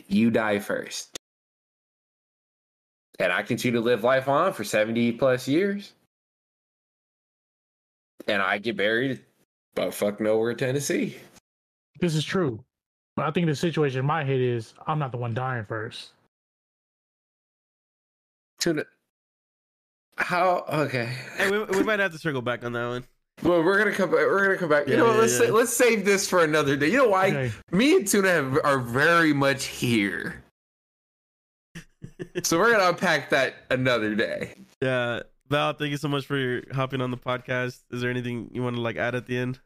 You die first. And I continue to live life on for 70 plus years. And I get buried but fuck nowhere, in Tennessee. this is true. But I think the situation in my head is I'm not the one dying first. Tuna. How okay. Hey, we, we might have to circle back on that one. Well, we're gonna come back. We're gonna come back. You Yeah, know, what, yeah, let's yeah. sa- let's save this for another day. You know why? Okay. Me and Tuna have, are very much here, so we're gonna unpack that another day. Yeah, Val, thank you so much for your hopping on the podcast. Is there anything you want to like add at the end?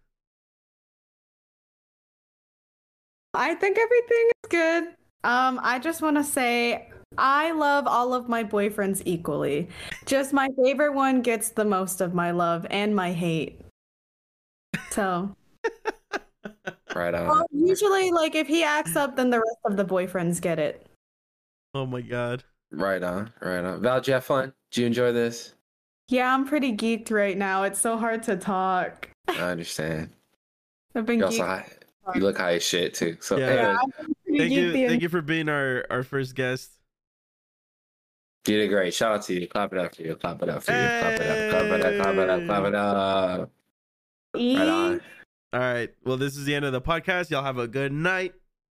I think everything is good. Um, I just want to say I love all of my boyfriends equally. Just my favorite one gets the most of my love and my hate. So Right on. well, usually, like if he acts up, then the rest of the boyfriends get it. Oh my god. Right on. Right on. Val, did you have fun? Did you enjoy this? Yeah, I'm pretty geeked right now. It's so hard to talk. I understand. I've been You also geeked. high. You look high as shit too. So Yeah. anyway, Yeah, I've been pretty Thank you, thank you for being our our first guest. You did great. Shout out to you. Clap it up for you. Clap it up for you. Clap it up. Clap it up. Clap it up. Clap it up. Right on. All right. Well, this is the end of the podcast. Y'all have a good night.